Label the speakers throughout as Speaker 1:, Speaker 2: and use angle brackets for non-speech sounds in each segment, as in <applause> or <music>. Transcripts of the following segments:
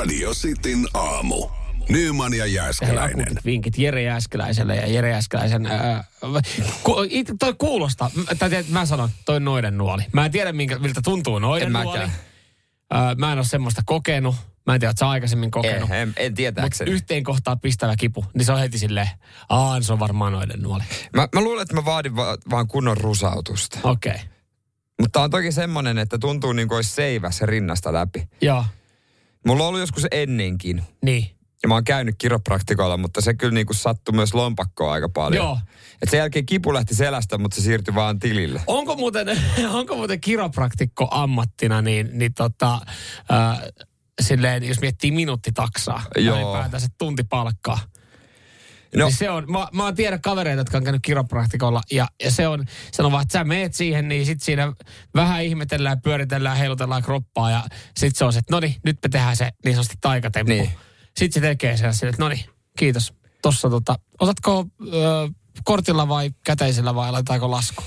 Speaker 1: Radio Cityn aamu. Nyman ja Jääskeläinen.
Speaker 2: vinkit Jere Jääskeläiselle ja Jere Jääskeläisen... Ää, ku, it, toi kuulostaa, m- tai tiedät, mä sanon, toi noiden nuoli. Mä en tiedä, minkä, miltä tuntuu noiden
Speaker 3: En
Speaker 2: nuoli.
Speaker 3: mäkään.
Speaker 2: Ää, mä en ole semmoista kokenut. Mä en tiedä, että sä aikaisemmin kokenut.
Speaker 3: En, en, en
Speaker 2: Mutta
Speaker 3: tietääkseni.
Speaker 2: yhteen kohtaan pistävä kipu, niin se on heti silleen, aa, se on varmaan noiden nuoli.
Speaker 3: Mä, mä luulen, että mä vaadin va- vaan kunnon rusautusta.
Speaker 2: Okei, okay.
Speaker 3: Mutta on toki semmonen, että tuntuu niin kuin olisi seiväs rinnasta läpi.
Speaker 2: joo,
Speaker 3: Mulla on ollut joskus ennenkin.
Speaker 2: niin.
Speaker 3: Ja mä oon käynyt kiropraktikoilla, mutta se kyllä niin kuin sattui myös lompakkoon aika paljon.
Speaker 2: Joo.
Speaker 3: Et sen jälkeen kipu lähti selästä, mutta se siirtyi vaan tilille.
Speaker 2: Onko muuten, <laughs> onko muuten kiropraktikko ammattina, niin, niin tota, äh, silleen, jos miettii minuuttitaksaa,
Speaker 3: Joo.
Speaker 2: ylipäätään se tuntipalkkaa.
Speaker 3: No.
Speaker 2: Niin se on, mä, mä oon tiedä kavereita, jotka on käynyt kiropraktikolla ja, ja se on, se on vaan, että sä meet siihen, niin sit siinä vähän ihmetellään, pyöritellään, heilutellaan kroppaa ja sit se on se, että no niin, nyt me tehdään se niin sanotusti taikatemppu.
Speaker 3: Niin.
Speaker 2: Sitten se tekee sen silleen, että no niin, kiitos. Tossa tota, otatko ö, kortilla vai käteisellä vai laitetaanko lasku?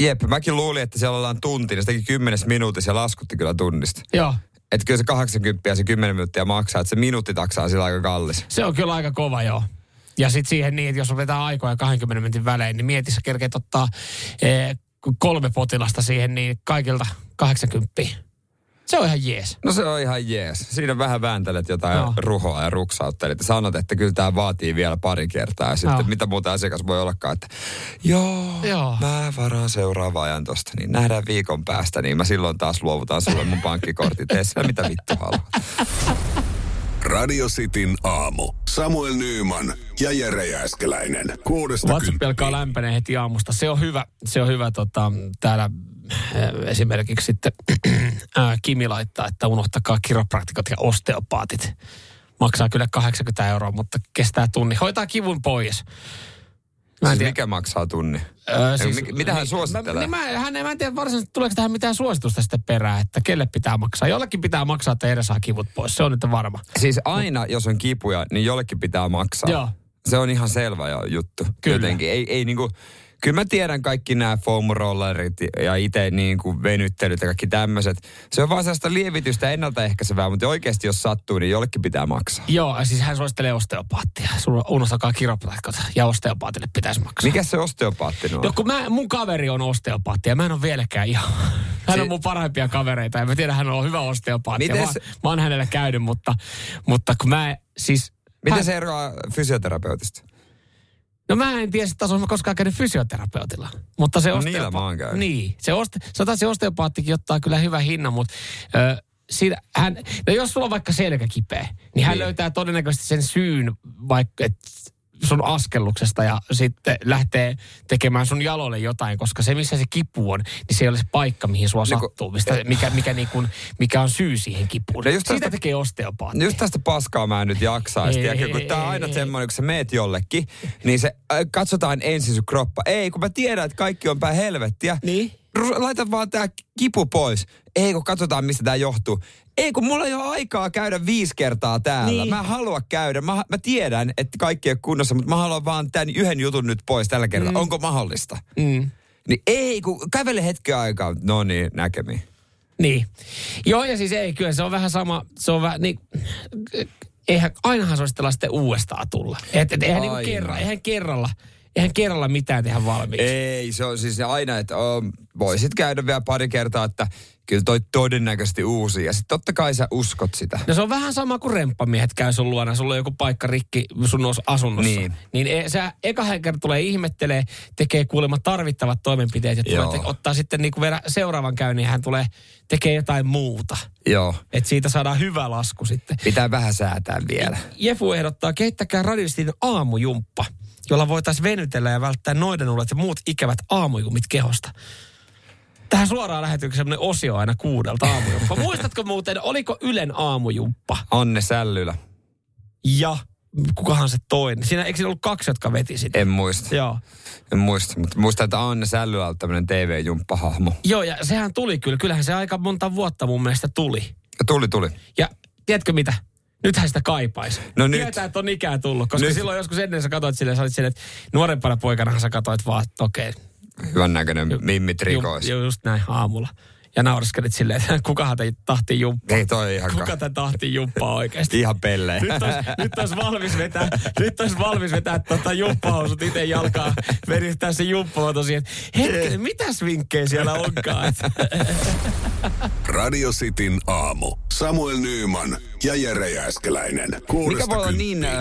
Speaker 3: Jep, mäkin luulin, että siellä ollaan tunti, niin sitäkin kymmenes minuutissa ja laskutti kyllä tunnista.
Speaker 2: Joo,
Speaker 3: Että kyllä se 80 ja se 10 minuuttia maksaa, että se minuutti taksaa sillä aika kallis.
Speaker 2: se on kyllä aika kova joo. Ja sitten siihen niin, että jos vetää aikoja 20 minuutin välein, niin mieti, sä kerkeet ottaa eh, kolme potilasta siihen, niin kaikilta 80. Se on ihan jees.
Speaker 3: No se on ihan jees. Siinä vähän vääntelet jotain no. ruhoa ja ruksauttelit. Sanot, että kyllä tämä vaatii vielä pari kertaa. Ja sitten
Speaker 2: Joo.
Speaker 3: mitä muuta asiakas voi ollakaan, että joo,
Speaker 2: Joo.
Speaker 3: mä varaan seuraava ajan tosta. Niin nähdään viikon päästä, niin mä silloin taas luovutan sulle mun pankkikortin. Tee sillä mitä vittu haluat.
Speaker 1: Radio Cityn aamu. Samuel Nyman ja Jere Jääskeläinen. Kuudesta
Speaker 2: WhatsApp alkaa lämpenee heti aamusta. Se on hyvä, se on hyvä tota, täällä eh, esimerkiksi sitten <clears throat> ää, Kimi laittaa, että unohtakaa kiropraktikot ja osteopaatit. Maksaa kyllä 80 euroa, mutta kestää tunni. Hoitaa kivun pois. Mä en
Speaker 3: Siis mikä maksaa tunni?
Speaker 2: Öö,
Speaker 3: Mikä- mitä hän suosittelee?
Speaker 2: Mä, niin mä, hän, mä en tiedä varsinaisesti, tuleeko tähän mitään suositusta sitten perään, että kelle pitää maksaa. Jollekin pitää maksaa, että edes saa kivut pois. Se on nyt varma.
Speaker 3: Siis aina, jos on kipuja, niin jollekin pitää maksaa.
Speaker 2: Joo.
Speaker 3: Se on ihan selvä juttu.
Speaker 2: Kyllä.
Speaker 3: Jotenkin. Ei, ei niinku, kyllä mä tiedän kaikki nämä foam rollerit ja itse niinku venyttelyt ja kaikki tämmöiset. Se on vaan sellaista lievitystä ennaltaehkäisevää, mutta oikeasti jos sattuu, niin jollekin pitää maksaa.
Speaker 2: Joo, ja siis hän suosittelee osteopaattia. Sulla unohtakaa kiropraktikot ja osteopaatille pitäisi maksaa.
Speaker 3: Mikä se osteopaatti on?
Speaker 2: No kun mä, mun kaveri on osteopaatti ja mä en ole vieläkään ihan... Hän
Speaker 3: Si-
Speaker 2: on mun parhaimpia kavereita ja mä tiedän, hän on hyvä osteopaatti. Mä, mä oon hänellä käynyt, mutta, mutta kun mä siis...
Speaker 3: Miten
Speaker 2: hän,
Speaker 3: se eroaa fysioterapeutista?
Speaker 2: No mä en tiedä, että mä koskaan käynyt fysioterapeutilla. Mutta se
Speaker 3: No
Speaker 2: osteopa-
Speaker 3: niillä mä oon käynyt.
Speaker 2: Niin. Se, oste, sanotaan, se osteopaattikin ottaa kyllä hyvän hinnan, mutta ö, siinä, hän, no jos sulla on vaikka selkä kipeä, niin hän
Speaker 3: Niin.
Speaker 2: löytää todennäköisesti sen syyn vaikka, et sun askelluksesta ja sitten lähtee tekemään sun jalolle jotain, koska se missä se kipu on, niin se ei ole se paikka, mihin sua
Speaker 3: Niin
Speaker 2: sattuu, mistä, mikä, mikä, niin kuin, mikä on syy siihen kipuun.
Speaker 3: No just
Speaker 2: Siitä
Speaker 3: tästä-
Speaker 2: tekee osteopaatti.
Speaker 3: Just tästä paskaa mä en nyt jaksaisi.
Speaker 2: Ei, ei,
Speaker 3: kun tää on aina semmoinen, kun sä meet jollekin, niin se äh, katsotaan ensin sun kroppa. Ei, kun mä tiedän, että kaikki on päin helvettiä.
Speaker 2: Niin.
Speaker 3: Laita vaan tää kipu pois. Ei, kun katsotaan, mistä tää johtuu. Ei, kun mulla ei ole aikaa käydä viisi kertaa täällä.
Speaker 2: Niin.
Speaker 3: Mä en halua käydä. Mä, mä tiedän, että kaikki ei ole kunnossa, mutta mä haluan vaan tämän yhden jutun nyt pois tällä kertaa. Mm. Onko mahdollista?
Speaker 2: Mm.
Speaker 3: Niin ei, kun kävele hetken aikaa. No niin, näkemiin.
Speaker 2: Niin. Joo, ja siis ei, kyllä se on vähän sama, se on vähän niin, eihän, ainahan suositellaan sitten uudestaan tulla. Et, et, eihän,
Speaker 3: Aina.
Speaker 2: kerran, eihän kerralla, eihän kerralla mitään tehdä valmiiksi.
Speaker 3: Ei, se on siis aina, että oh, voisit käydä vielä pari kertaa, että kyllä toi todennäköisesti uusi. Ja sitten totta kai sä uskot sitä.
Speaker 2: No se on vähän sama kuin remppamiehet käy sun luona. Sulla on joku paikka rikki sun os- asunnossa.
Speaker 3: Niin.
Speaker 2: Niin e, sä eka kerta tulee ihmettelee, tekee kuulemma tarvittavat toimenpiteet ja tulee te, ottaa sitten niinku vielä seuraavan käynnin hän tulee tekee jotain muuta.
Speaker 3: Joo,
Speaker 2: Että siitä saadaan hyvä lasku sitten.
Speaker 3: pitää vähän säätää vielä.
Speaker 2: Jefu ehdottaa, kehittäkää radistin aamujumppa, jolla voitaisiin venytellä ja välttää noidenulet ja muut ikävät aamujumit kehosta. Tähän suoraan lähetykseen semmoinen osio aina kuudelta aamujumppa. <laughs> Muistatko muuten, oliko Ylen aamujumppa?
Speaker 3: Anne Sällylä.
Speaker 2: Ja kukahan se toinen? Siinä eikö siinä ollut kaksi, jotka veti sitä?
Speaker 3: En muista.
Speaker 2: Joo.
Speaker 3: En muista, mutta muistan, että Anne Sällylä on tämmöinen TV-jumppahahmo.
Speaker 2: Joo, ja sehän tuli kyllä. Kyllähän se aika monta vuotta mun mielestä tuli.
Speaker 3: Ja tuli, tuli.
Speaker 2: Ja tiedätkö mitä? Nythän sitä kaipaisi.
Speaker 3: No nyt.
Speaker 2: Tietää, että on ikää tullut. Koska
Speaker 3: Nyt.
Speaker 2: silloin joskus ennen sä katsoit silleen, sä olit silleen, että nuorempana poikanahan sä katsoit vaan, että okei,
Speaker 3: Hyvän näköinen mimmi trikois.
Speaker 2: Ju, just näin aamulla. ja nauriskelit silleen, että <laughs> kukahan te tahti jumppaa.
Speaker 3: Ei toi ihan...
Speaker 2: Kuka tämän tahti jumppaa oikeasti?
Speaker 3: Ei toi ihan...
Speaker 2: Kuka tämän tahti jumppaa oikeasti?
Speaker 3: Ihan pelleen.
Speaker 2: Nyt olisi, nyt olisi valmis vetää, nyt olisi valmis vetää tota jumppahousut itse jalkaa, verittää se jumppaho tosiaan. Hetken, mitäs vinkkejä siellä onkaan? <laughs>
Speaker 1: Radio Cityn aamu. Samuel Nyyman ja Jere Jääskeläinen.
Speaker 3: Mikä voi olla niin äh,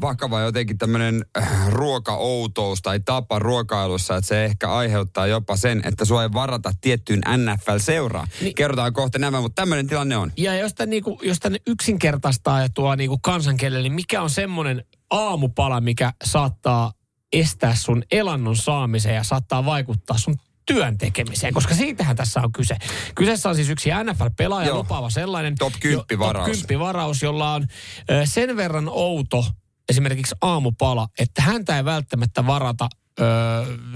Speaker 3: vakava jotenkin tämmöinen äh, ruokaoutous tai tapa ruokailussa, että se ehkä aiheuttaa jopa sen, että sua ei varata tiettyyn NFL-seuraan. Niin. Kerrotaan kohta nämä, mutta tämmöinen tilanne on.
Speaker 2: Ja jos tämän, niinku, jos tämän yksinkertaistaa ja tuo niinku kansankielelle, niin mikä on semmoinen aamupala, mikä saattaa estää sun elannon saamiseen ja saattaa vaikuttaa sun työn tekemiseen, koska siitähän tässä on kyse. Kyseessä on siis yksi NFL-pelaaja,
Speaker 3: Joo.
Speaker 2: lupaava sellainen.
Speaker 3: Top 10
Speaker 2: jo-
Speaker 3: varaus.
Speaker 2: Top 10 varaus, jolla on ö, sen verran outo esimerkiksi aamupala, että häntä ei välttämättä varata ö,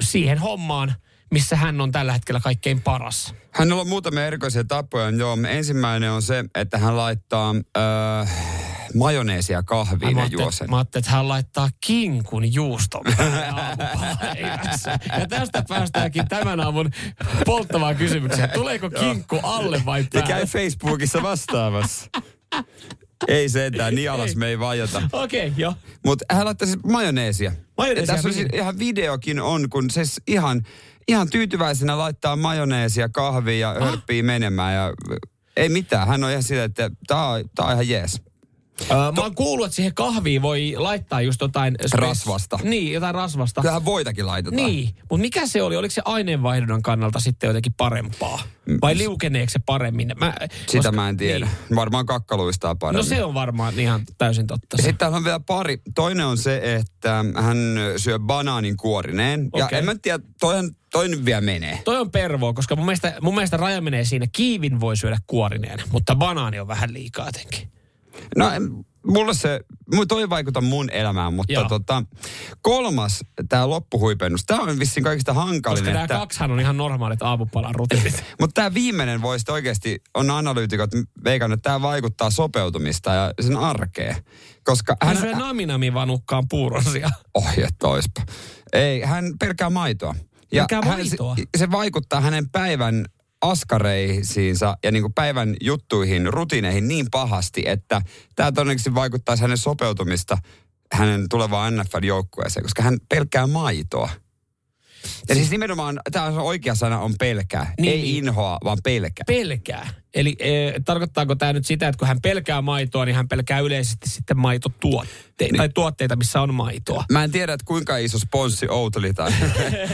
Speaker 2: siihen hommaan, missä hän on tällä hetkellä kaikkein paras.
Speaker 3: Hänellä on muutamia erikoisia tapoja. Joo, ensimmäinen on se, että hän laittaa äh, majoneesia kahviin ja juo sen.
Speaker 2: mä ajattelin, että hän laittaa kinkun juuston. <laughs> Ja tästä päästäänkin tämän aamun polttavaan kysymykseen. Tuleeko kinkku alle vai
Speaker 3: Ja
Speaker 2: päälle?
Speaker 3: käy Facebookissa vastaamassa. ei sentään, niin alas
Speaker 2: Ei.
Speaker 3: me ei vajota.
Speaker 2: Okei, okay, joo.
Speaker 3: Mutta hän laittaa siis majoneesia.
Speaker 2: Majoneesia
Speaker 3: Ja tässä on siis ihan videokin on, kun se ihan, ihan tyytyväisenä laittaa majoneesia kahviin ja hörppii menemään. Ja ei mitään, hän on ihan sitä, että tämä on, tää on ihan jees.
Speaker 2: Öö, mä oon kuullut, että siihen kahviin voi laittaa just jotain... spes-
Speaker 3: Rasvasta.
Speaker 2: Niin, jotain rasvasta.
Speaker 3: Kyllähän voitakin laitetaan.
Speaker 2: Niin, mutta mikä se oli? Oliko se aineenvaihdunnan kannalta sitten jotenkin parempaa? Vai liukeneeko se paremmin? Mä,
Speaker 3: Sitä mä en tiedä.
Speaker 2: Niin.
Speaker 3: Varmaan kakkaluistaa paremmin.
Speaker 2: No se on varmaan ihan täysin totta. se.
Speaker 3: Sitten täällä on vielä pari. Toinen on se, että hän syö banaanin kuorineen. Ja
Speaker 2: Okei.
Speaker 3: en mä tiedä, toinen, toinen vielä menee.
Speaker 2: Toi on pervoa, koska mun mielestä, mun mielestä raja menee siinä. Kiivin voi syödä kuorineen, mutta banaani on vähän liikaa jotenkin.
Speaker 3: No mulle se, toi ei vaikuta mun elämään, mutta
Speaker 2: Joo.
Speaker 3: tota, kolmas, tämä loppuhuipennus, tämä on vissiin kaikista hankalin.
Speaker 2: Koska
Speaker 3: että,
Speaker 2: kaksihan on ihan normaalit aamupalan rutiinit. <laughs>
Speaker 3: mutta tämä viimeinen voisi oikeasti, on analyytikot veikannut, että tämä vaikuttaa sopeutumista ja sen arkeen. Koska
Speaker 2: Hän
Speaker 3: hän,
Speaker 2: syö naminami vanukkaan puurosia. <laughs>
Speaker 3: oh, oispa. Ei, hän pelkää maitoa.
Speaker 2: Pelkää
Speaker 3: hän,
Speaker 2: maitoa?
Speaker 3: Se, se vaikuttaa hänen päivän askareisiinsa ja niin kuin päivän juttuihin, rutiineihin niin pahasti, että tämä todennäköisesti vaikuttaisi hänen sopeutumista hänen tulevaan NFL-joukkueeseen, koska hän pelkää maitoa. Ja siis nimenomaan, tämä on oikea sana, on pelkää.
Speaker 2: Niin,
Speaker 3: Ei
Speaker 2: niin.
Speaker 3: inhoa, vaan pelkää.
Speaker 2: Pelkää. Eli e, tarkoittaako tämä nyt sitä, että kun hän pelkää maitoa, niin hän pelkää yleisesti sitten maitotuotteita, niin. tai tuotteita, missä on maitoa.
Speaker 3: Mä en tiedä, että kuinka iso sponssi Outli tai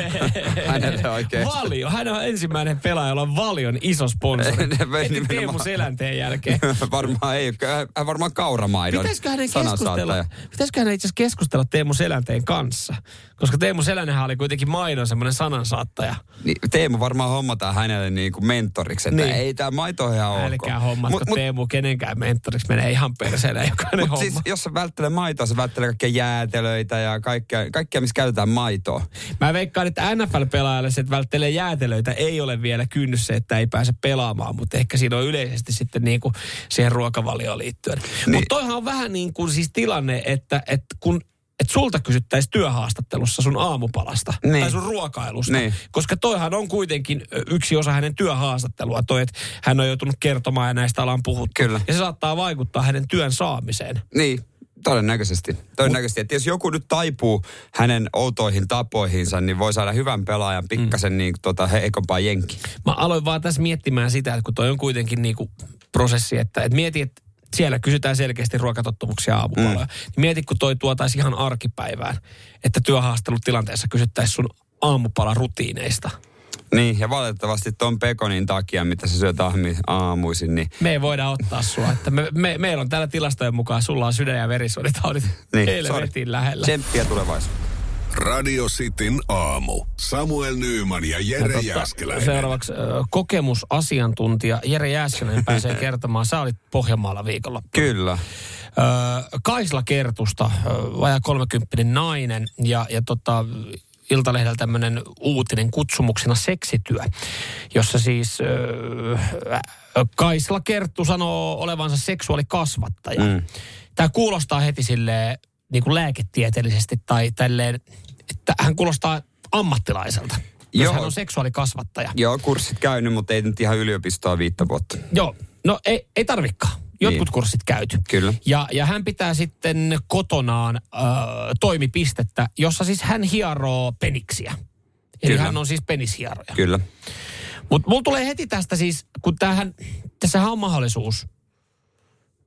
Speaker 3: <laughs> hänelle oikein.
Speaker 2: Valio. Hän on ensimmäinen pelaaja, jolla on Valion iso sponsori. <laughs> Heti Teemu. Selänteen jälkeen. <laughs>
Speaker 3: varmaan ei, hän varmaan kauramaidon
Speaker 2: Pitäisikö hänen keskustella, pitäisikö hänen itse asiassa keskustella Teemu Selänteen kanssa? Koska Teemu Selänenhän oli kuitenkin maidon semmoinen sanansaattaja.
Speaker 3: Niin, Teemu varmaan hommataan hänelle niin kuin mentoriksi, että
Speaker 2: Niin.
Speaker 3: ei tämä maito ole ihan ok.
Speaker 2: Älkää hommatko
Speaker 3: Mut- mut-
Speaker 2: Teemu kenenkään mentoriksi. Menee ihan perseelle jokainen homma.
Speaker 3: siis, jos se välttelee maitoa, se välttelee kaikkia jäätelöitä ja kaikkea, kaikkea missä käytetään maitoa.
Speaker 2: Mä veikkaan, että NFL-pelaajalle se, että välttelee jäätelöitä, ei ole vielä kynnys se, että ei pääse pelaamaan, mutta ehkä siinä on yleisesti sitten niin kuin siihen ruokavalioon liittyen. Niin. Mutta toihan on vähän niin kuin siis tilanne, että, että kun että sulta kysyttäisiin työhaastattelussa sun aamupalasta
Speaker 3: Niin.
Speaker 2: tai sun ruokailusta.
Speaker 3: Niin.
Speaker 2: Koska toihan on kuitenkin yksi osa hänen työhaastattelua, toi, että hän on joutunut kertomaan ja näistä ollaan puhuttu.
Speaker 3: Kyllä.
Speaker 2: Ja se saattaa vaikuttaa hänen työn saamiseen.
Speaker 3: Niin, todennäköisesti. Todennäköisesti, että jos joku nyt taipuu hänen outoihin tapoihinsa, niin voi saada hyvän pelaajan pikkasen niin, tota, heikompaa jenki.
Speaker 2: Mä aloin vaan tässä miettimään sitä, että kun toi on kuitenkin niinku prosessi, että et mieti, että siellä kysytään selkeästi ruokatottumuksia aamupaloja. Mm. Niin mieti, kun toi tuotaisi ihan arkipäivään, että työhaastelutilanteessa kysyttäisiin sun aamupala rutiineista.
Speaker 3: Niin, ja valitettavasti ton pekonin takia, mitä sä syöt ahmi, aamuisin, niin
Speaker 2: Me ei voida ottaa sua. Että me, me, meillä on täällä tilastojen mukaan, sulla on sydän- ja verisuonitaudit
Speaker 3: Niin, <laughs> sorry.
Speaker 2: helvetin lähellä.
Speaker 3: – tsemppiä tulevaisuuteen.
Speaker 1: Radio Cityn aamu. Samuel Nyyman ja Jere
Speaker 2: Totta,
Speaker 1: Jääskeläinen.
Speaker 2: seuraavaksi kokemusasiantuntija Jere Jääskeläinen pääsee <laughs> kertomaan. Sä olit Pohjanmaalla viikolla.
Speaker 3: Kyllä.
Speaker 2: Kaisla Kertusta, vajaa 30 nainen ja, ja tota, Iltalehdellä tämmöinen uutinen kutsumuksena seksityö, jossa siis ö, Kaisla Kerttu sanoo olevansa seksuaalikasvattaja. Mm. Tämä kuulostaa heti silleen niin kuin lääketieteellisesti tai tälleen, että hän kuulostaa ammattilaiselta. jos
Speaker 3: Joo.
Speaker 2: hän on seksuaalikasvattaja.
Speaker 3: Joo, kurssit käynyt, mutta ei nyt ihan yliopistoa viittä vuotta.
Speaker 2: Joo, no ei, ei tarvikaan. Jotkut
Speaker 3: Niin.
Speaker 2: kurssit käyty.
Speaker 3: Kyllä.
Speaker 2: Ja, ja hän pitää sitten kotonaan ö, toimipistettä, jossa siis hän hieroo peniksiä. Eli
Speaker 3: Kyllä.
Speaker 2: hän on siis penishieroja.
Speaker 3: Kyllä.
Speaker 2: Mutta mulla tulee heti tästä siis, kun tämähän, tässähän on mahdollisuus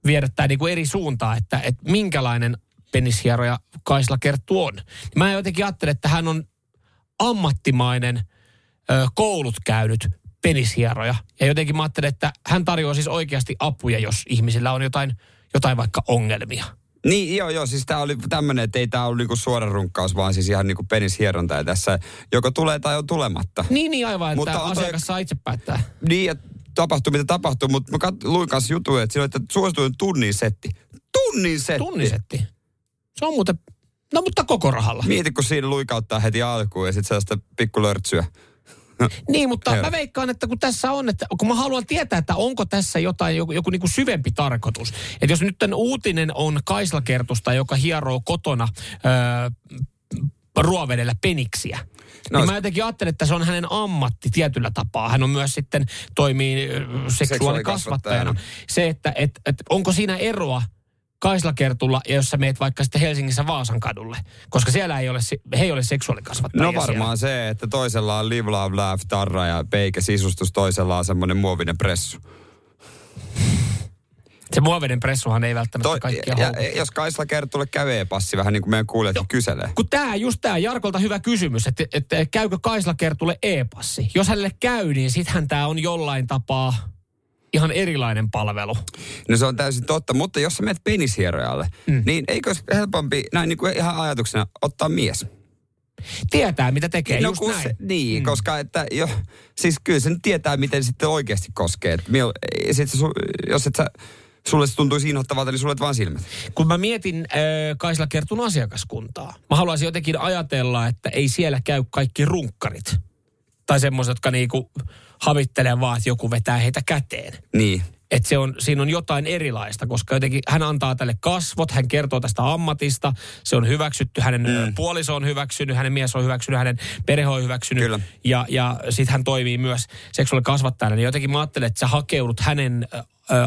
Speaker 2: viedä tämä niinku eri suuntaan, että, että minkälainen penishieroja Kaisla Kerttu on. Mä jotenkin ajattelen, että hän on ammattimainen, ö, koulut käynyt penishieroja. Ja jotenkin mä ajattelen, että hän tarjoaa siis oikeasti apuja, jos ihmisillä on jotain, jotain vaikka ongelmia.
Speaker 3: Niin, joo, joo, siis tää oli tämmönen, että ei tää ollut niinku suora runkkaus, vaan siis ihan niinku penishieronta ja tässä joko tulee tai on tulematta.
Speaker 2: Niin, niin aivan, että
Speaker 3: Mutta toi-
Speaker 2: asiakas saa itse päättää.
Speaker 3: Niin, ja tapahtuu mitä tapahtuu, mutta mä kat- luin kanssa jutuja, että siinä oli, että suosituin tunnin setti. Tunnin setti!
Speaker 2: Tunnisetti. Se on muuten, no mutta koko rahalla.
Speaker 3: Mieti, kun siinä luikauttaa heti alkuun ja sitten sellaista pikkulörtsyä. <laughs>
Speaker 2: Niin, mutta
Speaker 3: Herra.
Speaker 2: mä veikkaan, että kun tässä on, että kun mä haluan tietää, että onko tässä jotain, joku, joku niin kuin syvempi tarkoitus. Että jos nyt tämän uutinen on Kaislakertusta, joka hieroo kotona öö, ruovedellä peniksiä.
Speaker 3: No,
Speaker 2: niin mä jotenkin ajattelen, että se on hänen ammatti tietyllä tapaa. Hän on myös sitten toimii seksuaalikasvattajana. Se, että et, et, onko siinä eroa Kaislakertulla, ja jos sä meet vaikka sitten Helsingissä Vaasan kadulle, koska siellä ei ole, he ei ole seksuaalikasvattajia
Speaker 3: No varmaan se, että toisella on live, love, laugh, tarra ja peikä sisustus, toisella on semmoinen muovinen pressu.
Speaker 2: Se muovinen pressuhan ei välttämättä
Speaker 3: Toi,
Speaker 2: kaikkia
Speaker 3: ja,
Speaker 2: houkuta.
Speaker 3: jos Kaisla Kertulle kävee passi, vähän niin kuin meidän kuulijat kyselee.
Speaker 2: Kun tämä, just tämä Jarkolta hyvä kysymys, että, että käykö Kaisla Kertulle e-passi? Jos hänelle käy, niin sittenhän tämä on jollain tapaa ihan erilainen palvelu.
Speaker 3: No se on täysin totta, mutta jos sä menet penishierojalle, mm. niin eikö olisi helpompi, näin niin kuin ihan ajatuksena, ottaa mies?
Speaker 2: Tietää, mitä tekee,
Speaker 3: no
Speaker 2: just näin.
Speaker 3: Se, niin, mm. koska että jo, siis kyllä se nyt tietää, miten sitten oikeasti koskee. Et mil, sit se, su- jos et sä, sulle se tuntuisi inhottavalta, niin sulle vaan silmät.
Speaker 2: Kun mä mietin äh, Kaisla Kertun asiakaskuntaa, mä haluaisin jotenkin ajatella, että ei siellä käy kaikki runkkarit. Tai semmoiset, jotka niinku havittelee vaan, että joku vetää heitä käteen.
Speaker 3: Niin.
Speaker 2: että se on, siinä on jotain erilaista, koska jotenkin hän antaa tälle kasvot, hän kertoo tästä ammatista, se on hyväksytty, hänen mm. puoliso on hyväksynyt, hänen mies on hyväksynyt, hänen perhe on hyväksynyt.
Speaker 3: Kyllä.
Speaker 2: Ja, ja sitten hän toimii myös seksuaalikasvattajana, niin jotenkin mä ajattelen, että sä hakeudut hänen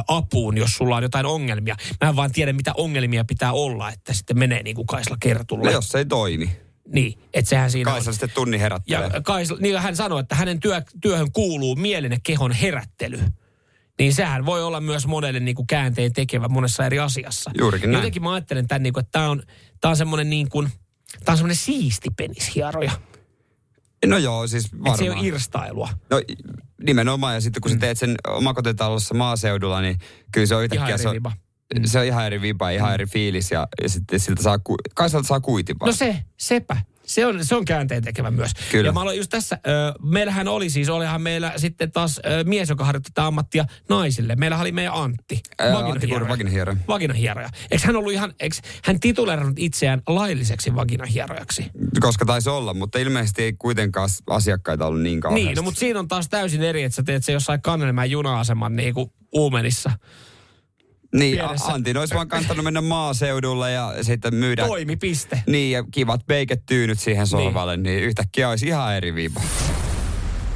Speaker 2: apuun, jos sulla on jotain ongelmia. Mä en vaan tiedä, mitä ongelmia pitää olla, että sitten menee niin kuin Kaisla Kertulle.
Speaker 3: No jos se ei toimi.
Speaker 2: Niin, että sehän siinä
Speaker 3: Kaisla
Speaker 2: on.
Speaker 3: sitten tunnin herättelee.
Speaker 2: Ja Kaisla, niin hän sanoi, että hänen työ, työhön kuuluu mielen ja kehon herättely. Niin sehän voi olla myös monelle niin kuin käänteen tekevä monessa eri asiassa.
Speaker 3: Juurikin näin.
Speaker 2: Jotenkin mä ajattelen tämän, niin kuin, että tämä on, tää on semmoinen niin kuin, tää on semmoinen siisti penishieroja.
Speaker 3: No joo, siis
Speaker 2: Että se ei
Speaker 3: varmaan.
Speaker 2: ole irstailua.
Speaker 3: No nimenomaan, ja sitten kun sä teet sen omakotitalossa maaseudulla, niin kyllä se on
Speaker 2: Ihan
Speaker 3: yhtäkkiä...
Speaker 2: eri
Speaker 3: Se on. Se on ihan eri viba, ihan eri fiilis, ja, ja sitten siltä saa, ku, Kaisalta saa kuitin vaan.
Speaker 2: No se, sepä. Se on, se on käänteen tekevä myös.
Speaker 3: Kyllä.
Speaker 2: Ja mä aloin just tässä, ö, meillähän oli siis, olihan meillä sitten taas ö, mies, joka harjoitti tätä ammattia naisille. Meillähän oli meidän Antti. Vaginahieroja.
Speaker 3: Antti vaginahieroja.
Speaker 2: Vaginahieroja. Eikö hän ollut ihan, eikö hän tituleerannut itseään lailliseksi vaginahierojaksi?
Speaker 3: Koska taisi olla, mutta ilmeisesti ei kuitenkaan asiakkaita ollut niin kauheasti.
Speaker 2: Niin, no mutta siinä on taas täysin eri, että sä teet se jossain Kannelmäen juna-aseman niin kuin Uumenissa.
Speaker 3: Niin,
Speaker 2: pienessä-
Speaker 3: Antin olisi vaan kantanut mennä maaseudulle ja sitten myydä...
Speaker 2: Toimipiste.
Speaker 3: Niin, ja kivat peiket tyynyt siihen sohvalle, niin. niin yhtäkkiä olisi ihan eri viiva.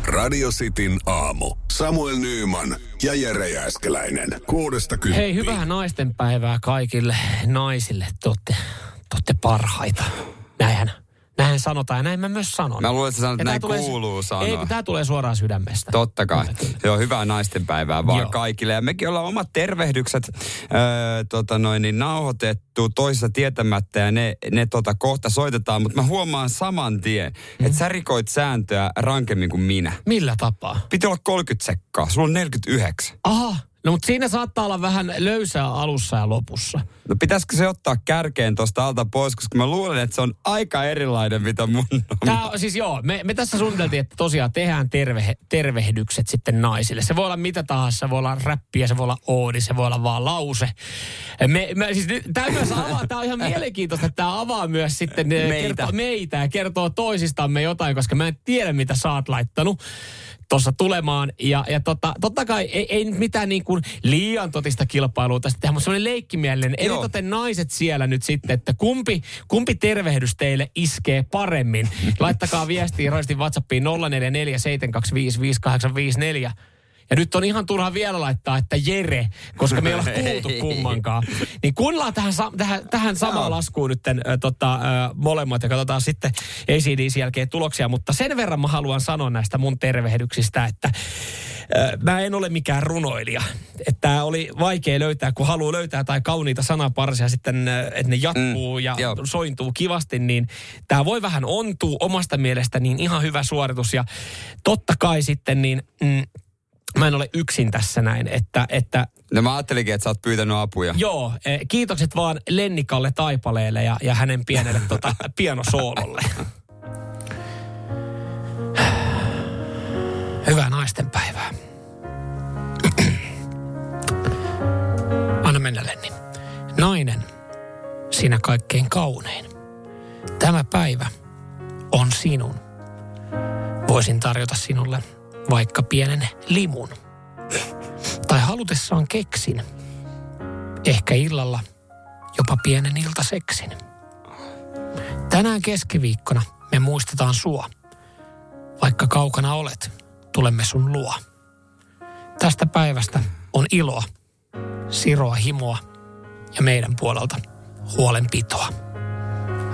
Speaker 1: Radio Cityn aamu. Samuel Nyyman ja Jere Jääskeläinen. Kuudesta kymppiin.
Speaker 2: Hei, hyvää naisten päivää kaikille naisille. Te olette, te olette parhaita. Näinhän, näinhän sanotaan ja näin mä myös sanon.
Speaker 3: Mä luulen, että sä sanot, että näin
Speaker 2: tulee-
Speaker 3: kuuluu sanoa.
Speaker 2: Ei, kun tää tulee suoraan sydämestä.
Speaker 3: Totta kai.
Speaker 2: Kyllä.
Speaker 3: Joo, hyvää naistenpäivää vaan
Speaker 2: Joo.
Speaker 3: Kaikille. Ja mekin ollaan omat tervehdykset öö, tota noin, niin nauhoitettu toisessa tietämättä ja ne, ne tota kohta soitetaan. Mutta mä huomaan saman tien,
Speaker 2: Mm.
Speaker 3: että sä rikoit sääntöä rankemmin kuin minä.
Speaker 2: Millä tapaa?
Speaker 3: Piti olla 30 sekkaa, sulla on 49.
Speaker 2: Aha, no mutta siinä saattaa olla vähän löysää alussa ja lopussa.
Speaker 3: No pitäisikö se ottaa kärkeen tuosta alta pois, koska mä luulen, että se on aika erilainen, mitä mun on.
Speaker 2: Tää, on- siis joo, me, me tässä suunniteltiin, että tosiaan tehdään terve, tervehdykset sitten naisille. Se voi olla mitä tahansa, se voi olla räppiä, se voi olla oodi, se voi olla vaan lause. Me, me, siis nyt, tää myös avaa, tää on ihan mielenkiintoista, että tää avaa myös sitten eh,
Speaker 3: Meitä.
Speaker 2: Kertoo, meitä ja kertoo toisistamme jotain, koska mä en tiedä, mitä sä oot laittanut. Tuossa tulemaan. Ja, ja tota, totta kai ei, ei nyt mitään niin kuin liian totista kilpailua tästä tehdä, mutta semmoinen leikkimielinen. Eli toten naiset siellä nyt sitten, että kumpi, kumpi tervehdys teille iskee paremmin. Laittakaa viestiä roistin WhatsAppiin 0447255854. Ja nyt on ihan turha vielä laittaa, että Jere, koska me ei olla <laughs> kuultu kummankaan. Niin kuunnellaan tähän, tähän, tähän samaan laskuun nyt äh, tota, äh, molemmat ja katsotaan sitten ACDC jälkeen tuloksia. Mutta sen verran mä haluan sanoa näistä mun tervehdyksistä, että mä en ole mikään runoilija. Että oli vaikea löytää, kun haluaa löytää tai kauniita sanaparsia sitten, että ne jatkuu mm, ja joo. sointuu kivasti, niin tämä voi vähän ontuu omasta mielestä niin ihan hyvä suoritus. Ja totta kai sitten niin... Mm, mä en ole yksin tässä näin, että... että
Speaker 3: no mä ajattelinkin, että sä oot pyytänyt apuja.
Speaker 2: Joo, eh, kiitokset vaan Lennikalle Taipaleelle ja, ja hänen pienelle tota, <laughs> pianosoololle. Hyvää naisten päivää. Anna mennä, Lenni. Nainen, sinä kaikkein kaunein. Tämä päivä on sinun. Voisin tarjota sinulle vaikka pienen limun. Tai halutessaan keksin. Ehkä illalla jopa pienen iltaseksin. Tänään keskiviikkona me muistetaan sua. Vaikka kaukana olet, tulemme sun luo. Tästä päivästä on iloa, siroa himoa ja meidän puolelta huolenpitoa.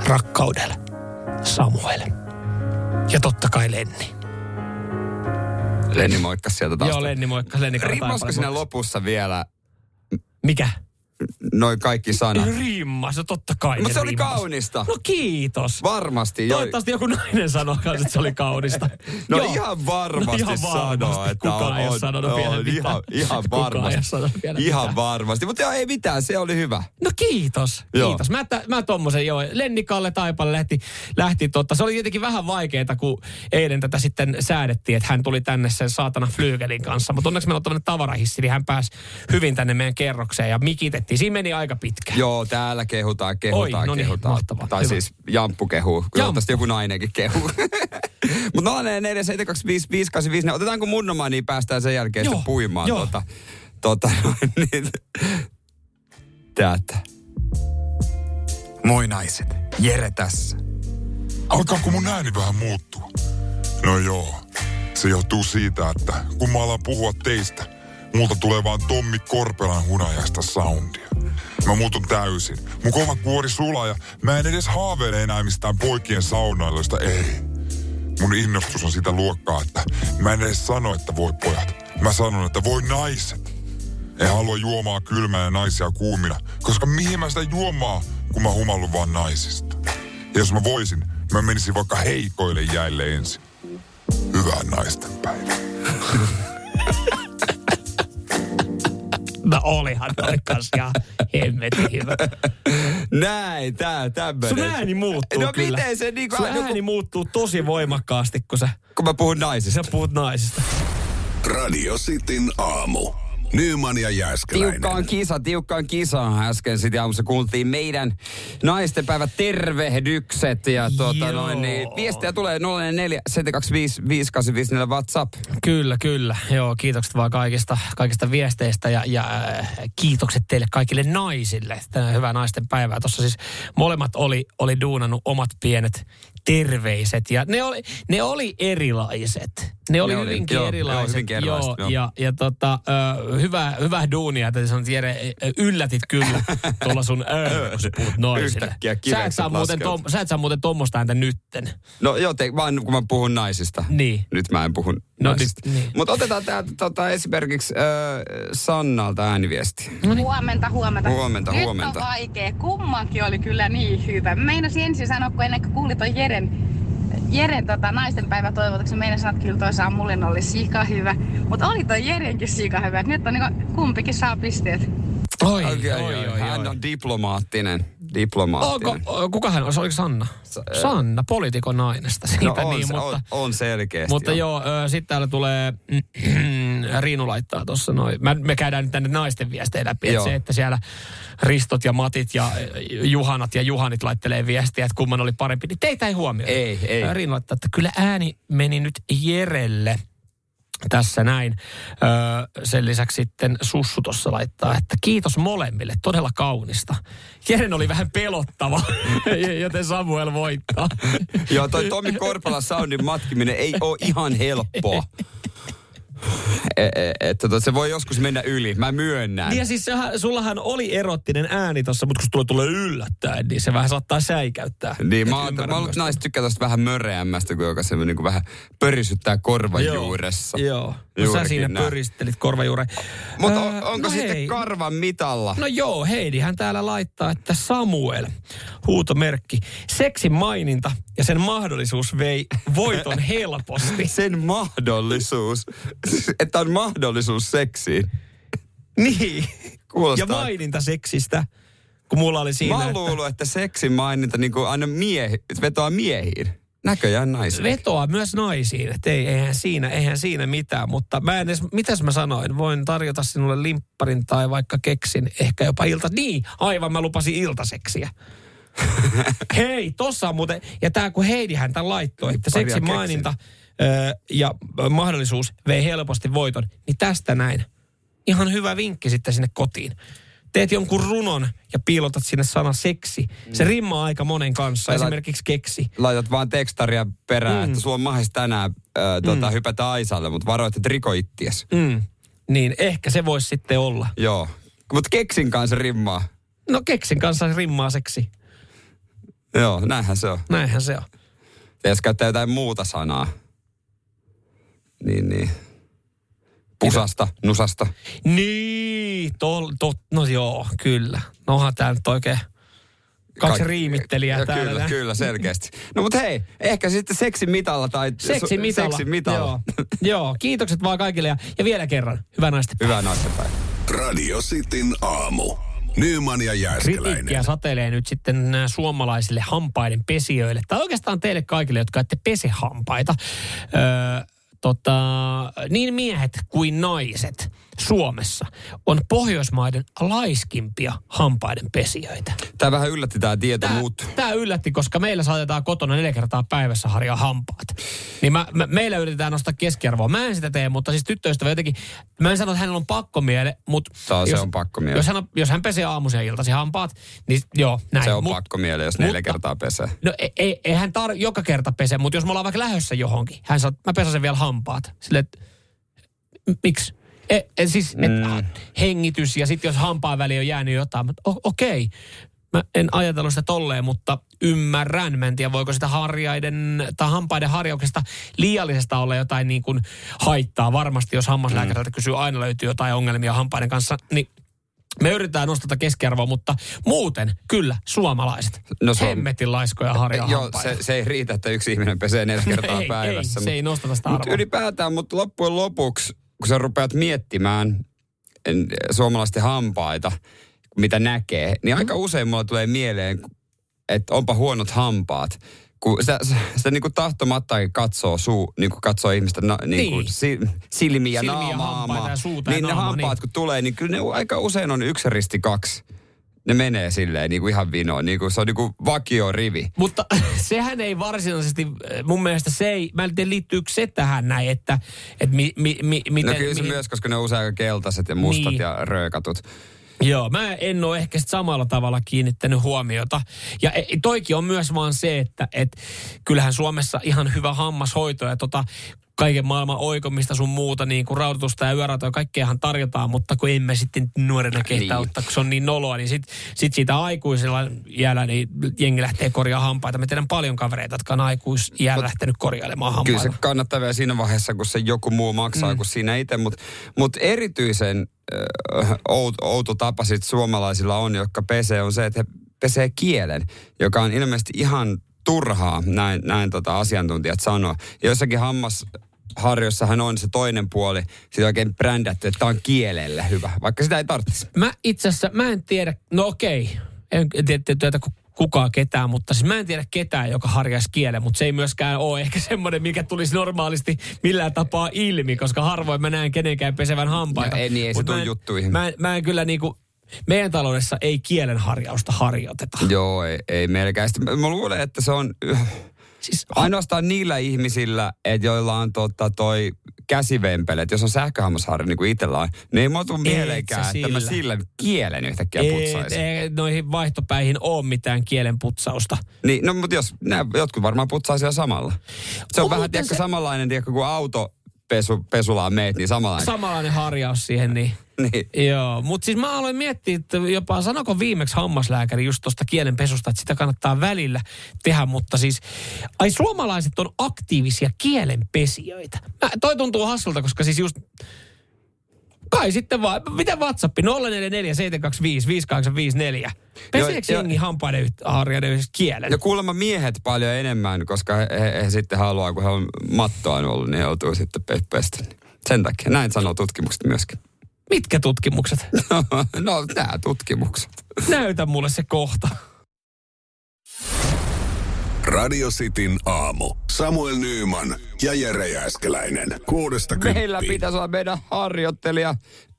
Speaker 2: Rakkaudelle, Samuel. Ja totta kai Lenni.
Speaker 3: Lenni moikkas sieltä taas.
Speaker 2: Joo, Lenni moikkas. Lenni
Speaker 3: Rimmasko siinä lopussa vielä?
Speaker 2: Mikä?
Speaker 3: Noin kaikki sanat.
Speaker 2: Rimmas, no totta kai
Speaker 3: Mutta se oli rimmas. kaunista.
Speaker 2: No kiitos.
Speaker 3: Varmasti.
Speaker 2: Toivottavasti joku nainen sanoo kanssa, että se oli kaunista. <laughs>
Speaker 3: no Joo. ihan varmasti, no, ihan varmasti sanoo, että
Speaker 2: Kukaan on, ei ole sanonut on, vielä on,
Speaker 3: ihan, ihan varmasti. Vielä ihan mitään. varmasti. Mutta joo, ei mitään, se oli hyvä.
Speaker 2: No kiitos, joo. kiitos. Mä, t- mä tommosen joo. Lennikalle Taipalle lähti, lähti totta. Se oli tietenkin vähän vaikeaa, kun eilen tätä sitten säädettiin, että hän tuli tänne sen saatana flyygelin kanssa. Mutta onneksi meillä on tämmöinen tavarahissi, niin hän pääsi hyvin tänne meidän kerrokseen ja mikitettiin. Siinä meni aika pitkä.
Speaker 3: Joo, täällä kehutaan, kehutaan, Oi, no niin, kehutaan. Mahtavaa, tai hyvä. siis Jamppu kehuu. Toivottavasti joku nainenkin kehuu. Mutta 04 725 otetaanko mun omaa, niin päästään sen jälkeen Joo, sitten puimaan. Joo. Tota, tota, niin, tätä. Moi naiset, Jere tässä.
Speaker 4: Alkaako mun ääni vähän muuttua? No joo, se johtuu siitä, että kun mä alan puhua teistä, multa tulee vaan Tommi Korpelan hunajasta soundia. Mä muutun täysin. Mun kova kuori sulaa ja mä en edes haaveile enää mistään poikien saunailuista, ei. Mun innostus on sitä luokkaa, että mä en edes sano, että voi pojat. Mä sanon, että voi naiset. En halua juomaa kylmää ja naisia kuumina, koska mihin mä sitä juomaa, kun mä humallun vaan naisista. Ja jos mä voisin, mä menisin vaikka heikoille jäille ensin. Hyvää naisten päivää. <laughs>
Speaker 2: No olihan toi kanssa hemmetin hyvä.
Speaker 3: Näin, tää tämmönen.
Speaker 2: Sun ääni muuttuu
Speaker 3: No
Speaker 2: kyllä.
Speaker 3: miten se niinku...
Speaker 2: Sun ääni muuttuu tosi voimakkaasti, kun sä...
Speaker 3: Kun mä puhun naisista.
Speaker 2: Sä puhut naisista.
Speaker 1: Radio Cityn aamu. Nyman ja Jääskeläinen.
Speaker 3: Tiukkaan kisa, tiukkaan kisa. Äsken sitten aamussa kuultiin meidän naistenpäivät tervehdykset. Ja tuota, noin, niin, viestiä tulee 04 725 WhatsApp.
Speaker 2: Kyllä, kyllä. Joo, kiitokset vaan kaikista, kaikista viesteistä ja, ja äh, kiitokset teille kaikille naisille. Tänään hyvää naisten päivää. Tuossa siis molemmat oli, oli duunannut omat pienet terveiset ja ne oli, ne oli erilaiset. Ne oli, ne oli hyvinkin joo, erilaiset. Joo, hyvinkin erilaiset. Joo, joo. Ja, ja tota, uh, hyvä, hyvä duunia, että sanoit Jere, yllätit kyllä <laughs> tuolla sun öö, kun sä puhut naisille. Sä et, saa muuten tom, sä et saa muuten tuommoista ääntä nytten.
Speaker 3: No joo, te, vaan kun mä puhun naisista.
Speaker 2: Niin.
Speaker 3: Nyt mä en puhu no, naisista. Niin. Mutta otetaan täältä tota, esimerkiksi äh, Sannalta ääniviesti.
Speaker 5: No niin. Huomenta, huomenta.
Speaker 3: Huomenta,
Speaker 5: Nyt
Speaker 3: huomenta.
Speaker 5: on vaikea. Kummankin oli kyllä niin hyvä. Meinasin ensin sanoa, kun ennen kuin kuulit ton Jeren Jeren tota, naisten päivä toivotuksen meidän sanat kyllä toi Samullin oli sika hyvä. Mutta oli toi Jerenkin sika hyvä. Nyt on niinku, kumpikin saa pisteet.
Speaker 3: Oi, oi, oi, oi, oi, Hän on diplomaattinen. diplomaattinen.
Speaker 2: Onko, kuka hän on? Oliko Sanna? Sa- Sanna, poliitikon nainesta. Siitä
Speaker 3: no on,
Speaker 2: niin,
Speaker 3: mutta, on, on selkeästi.
Speaker 2: Mutta jo. joo, sitten täällä tulee, Riinu laittaa tuossa noin. Me käydään nyt tänne naisten viestejä läpi. Että se, että siellä Ristot ja Matit ja Juhanat ja Juhanit laittelee viestiä, että kumman oli parempi, niin teitä ei huomioi.
Speaker 3: Ei, ei.
Speaker 2: Riinu laittaa, että kyllä ääni meni nyt Jerelle. Tässä näin. Öö, sen lisäksi sitten Sussu tuossa laittaa, että kiitos molemmille, todella kaunista. Jeren oli vähän pelottava, <laughs> joten Samuel voittaa.
Speaker 3: Joo, toi Tommi Korpala soundin matkiminen ei ole ihan helppoa. <laughs> <laughs> E, e, että tota, se voi joskus mennä yli, mä myönnän.
Speaker 2: Niin ja siis sehän, sullahan oli erottinen ääni tossa, mutta kun se tulee, tulee yllättäen, niin se vähän saattaa säikäyttää.
Speaker 3: Niin, mä, oon- mä,
Speaker 2: myös.
Speaker 3: naiset tykkää tosta vähän möreämmästä, kun joka se niin vähän pörisyttää korvan juuressa.
Speaker 2: Joo. No sä siinä
Speaker 3: näin.
Speaker 2: pöristelit korvajuureen.
Speaker 3: Mutta
Speaker 2: Öö,
Speaker 3: on, onko
Speaker 2: no
Speaker 3: sitten
Speaker 2: hei.
Speaker 3: karvan mitalla?
Speaker 2: No joo, Heidihän täällä laittaa, että Samuel, huutomerkki, seksin maininta ja sen mahdollisuus vei voiton <laughs> helposti.
Speaker 3: Sen mahdollisuus, että on mahdollisuus seksiin.
Speaker 2: niin.
Speaker 3: Kuulostaa.
Speaker 2: Ja maininta seksistä, kun mulla oli siinä,
Speaker 3: Mä oon
Speaker 2: että
Speaker 3: että seksin maininta niin kuin aina miehi, vetoaa miehiin. Näköjään naisiin.
Speaker 2: vetoa myös naisiin. Että ei, eihän, siinä, eihän siinä mitään, mutta mä en edes, mitäs mä sanoin? Voin tarjota sinulle limpparin tai vaikka keksin, ehkä jopa ilta. Niin, aivan mä lupasin iltaseksiä. <laughs> Hei, tossa on muuten, ja tää kun Heidihän tämän laittoi, että seksin maininta ö, ja ö, mahdollisuus vei helposti voiton, niin tästä näin. Ihan hyvä vinkki sitten sinne kotiin. Teet jonkun runon ja piilotat sinne sana seksi. Se rimmaa aika monen kanssa,
Speaker 3: Älä-
Speaker 2: esimerkiksi keksi.
Speaker 3: Laitat vaan tekstaria perään,
Speaker 2: Mm.
Speaker 3: että sulla on mahdollista tänään äh, tota, hypätä Aisalle, mutta varoit, että riko itties.
Speaker 2: Mm. Niin ehkä se voisi sitten olla.
Speaker 3: Joo. Mutta keksin kanssa rimmaa.
Speaker 2: No keksin kanssa rimmaa seksi.
Speaker 3: Joo, näinhän se on.
Speaker 2: Näinhän se on.
Speaker 3: Ja jos käyttää jotain muuta sanaa, niin niin. Pusasta, nusasta.
Speaker 2: Niin, tol, to, no joo, kyllä. No onhan tää nyt oikein kaksi
Speaker 3: Kaik-
Speaker 2: riimittelijää täällä.
Speaker 3: Kyllä,
Speaker 2: näin.
Speaker 3: kyllä, selkeästi. No mutta hei, ehkä sitten seksin mitalla tai...
Speaker 2: Seksi mitalla.
Speaker 3: Seksi mitalla.
Speaker 2: Joo. joo, kiitokset vaan kaikille ja, ja vielä kerran, hyvää naisten
Speaker 3: Hyvää naistenpäivää.
Speaker 1: Radio Cityn aamu. Nyman ja
Speaker 2: Kritiikkiä
Speaker 1: Jääskeläinen.
Speaker 2: satelee nyt sitten äh, suomalaisille hampaiden pesijöille, tai oikeastaan teille kaikille, jotka ette pese hampaita. Öö, tota, niin miehet kuin naiset Suomessa on Pohjoismaiden laiskimpia hampaiden pesijöitä.
Speaker 3: Tämä vähän yllätti tämä tieto,
Speaker 2: Tämä,
Speaker 3: mutta...
Speaker 2: tämä yllätti, koska meillä saatetaan kotona neljä kertaa päivässä harjaa hampaat. Niin mä, mä, meillä yritetään nostaa keskiarvoa. Mä en sitä tee, mutta siis tyttöystävä jotenkin, mä en sano, että hänellä on pakkomiele, mutta...
Speaker 3: Tää se
Speaker 2: jos,
Speaker 3: on pakkomiele.
Speaker 2: Jos hän, jos hän pesee aamuisen ja iltaisin hampaat, niin joo, näin.
Speaker 3: Se on
Speaker 2: Mut-
Speaker 3: pakko miele, jos neljä
Speaker 2: mutta-
Speaker 3: kertaa pesee.
Speaker 2: No ei, ei, ei hän tar- joka kerta pese, mutta jos me ollaan vaikka lähdössä johonkin, hän sanoo, mä pesasen vielä hampaat. Sille, että miksi? E, e, siis et,
Speaker 3: Mm.
Speaker 2: hengitys ja sitten jos hampaan väliin on jäänyt jotain, mutta okei. Mä en ajatellut sitä tolleen, mutta ymmärrän. Mä en tiedä, voiko sitä harjaiden tai hampaiden harjauksesta liiallisesta olla jotain niin kuin haittaa. Varmasti, jos hammaslääkäriltä kysyy, aina löytyy jotain ongelmia hampaiden kanssa. Niin me yritetään nostaa keskiervoa, mutta muuten kyllä suomalaiset.
Speaker 3: No se on-
Speaker 2: Hemmetin laiskoja harjaa
Speaker 3: Joo, se, se ei riitä, että yksi ihminen pesee neljä <laughs> kertaa
Speaker 2: ei,
Speaker 3: päivässä.
Speaker 2: ei, se ei nostata sitä arvoa.
Speaker 3: ylipäätään, mutta loppujen lopuksi, kun sä rupeat miettimään en- suomalaisten hampaita, mitä näkee, niin aika
Speaker 2: Mm.
Speaker 3: usein mulla tulee mieleen, että onpa huonot hampaat. Kun sitä, sitä niin kuin tahtomattakin katsoo, suu, niin kuin katsoo ihmistä na, niin kuin
Speaker 2: Niin.
Speaker 3: si, silmiä,
Speaker 2: Silmiä,
Speaker 3: naamaa.
Speaker 2: ja suuta ja
Speaker 3: niin ne hampaat
Speaker 2: niin.
Speaker 3: kun tulee, niin kyllä ne aika usein on yksi risti kaksi. Ne menee silleen niin kuin ihan vinoon, niin kuin se on niin kuin vakio rivi.
Speaker 2: Mutta <laughs> sehän ei varsinaisesti, mun mielestä se ei, mä en tiedä liittyykö se tähän näin, että, että mi, mi, mi, miten...
Speaker 3: No kyllä se
Speaker 2: mihin-
Speaker 3: myös, koska ne on usein aika keltaiset ja mustat
Speaker 2: Niin.
Speaker 3: ja röökatut.
Speaker 2: Joo, mä en ole ehkä samalla tavalla kiinnittänyt huomiota. Ja e- toikin on myös vaan se, että et, kyllähän Suomessa ihan hyvä hammashoito ja tota, kaiken maailman oikomista sun muuta, niin kuin rautusta ja yöratoja, kaikkeahan tarjotaan, mutta kun emme sitten nuorena kehtaa
Speaker 3: Niin.
Speaker 2: ottaa, kun se on niin noloa, niin sit, sit siitä aikuisella jäällä niin jengi lähtee korjaamaan hampaita. Mä tiedän paljon kavereita, jotka on aikuisjäällä lähtenyt korjailemaan hampaita.
Speaker 3: Kyllä se kannattaa vielä siinä vaiheessa, kun se joku muu maksaa mm. kuin siinä itse, mutta mut erityisen äh, outo, outo tapa sit suomalaisilla on, jotka pesee, on se, että he pesee kielen, joka on ilmeisesti ihan turhaa, näin, näin tota asiantuntijat sanoo. Jossakin hammasharjossahan on se toinen puoli, sitä oikein brändätty, että tämä on kielelle hyvä, vaikka sitä ei tarvitsisi.
Speaker 2: Mä itse asiassa, mä en tiedä, no okei, en tiedä työtä kukaan ketään, mutta siis mä en tiedä ketään, joka harjaisi kielen, mutta se ei myöskään ole ehkä semmoinen, mikä tulisi normaalisti millään tapaa ilmi, koska harvoin mä näen kenenkään pesevän hampaita.
Speaker 3: No ei niin, ei se
Speaker 2: Mut en-
Speaker 3: juttuihin.
Speaker 2: Mä, en- mä en kyllä niinku, meidän taloudessa ei kielen harjausta harjoiteta.
Speaker 3: Joo, ei, ei melkein. Sitten mä luulen, että se on...
Speaker 2: Siis,
Speaker 3: Ainoastaan niillä ihmisillä, että joilla on tota toi käsivempele, että jos on sähköhammasharja niin kuin itsellä on, niin ei
Speaker 2: Et
Speaker 3: mieleenkään, että mä
Speaker 2: sillä.
Speaker 3: sillä kielen yhtäkkiä
Speaker 2: ei,
Speaker 3: putsaisin.
Speaker 2: ei, noihin vaihtopäihin ole mitään kielenputsausta.
Speaker 3: Niin, no mutta jos, nää, jotkut varmaan putsaa siellä samalla. Se on,
Speaker 2: On
Speaker 3: vähän, tiedätkö,
Speaker 2: se-
Speaker 3: samanlainen, tiedätkö, kun auto pesu, pesulaan meet, niin samanlainen.
Speaker 2: Samanlainen harjaus siihen, niin...
Speaker 3: niin.
Speaker 2: Joo, mutta siis mä aloin miettiä, että jopa sanoko viimeksi hammaslääkäri just tuosta kielenpesusta, että sitä kannattaa välillä tehdä, mutta siis, ai suomalaiset on aktiivisia kielenpesijöitä. Mä, toi tuntuu hassulta, koska siis just, kai sitten vaan, miten WhatsApp, 044 725 5854. Peseekö jengi hampaiden harjaiden yhdessä kielen?
Speaker 3: Ja kuulemma miehet paljon enemmän, koska he, he, he sitten haluaa, kun he on mattoa ollut, niin joutuu sitten pe- pestä. Sen takia, näin sanoo tutkimukset myöskin.
Speaker 2: Mitkä tutkimukset? <laughs>
Speaker 3: no, nämä tutkimukset.
Speaker 2: Näytä mulle se kohta.
Speaker 1: Radio Cityn aamu. Samuel Nyyman ja Jere Jääskeläinen. Kuudesta
Speaker 3: Meillä pitäisi olla meidän harjoittelija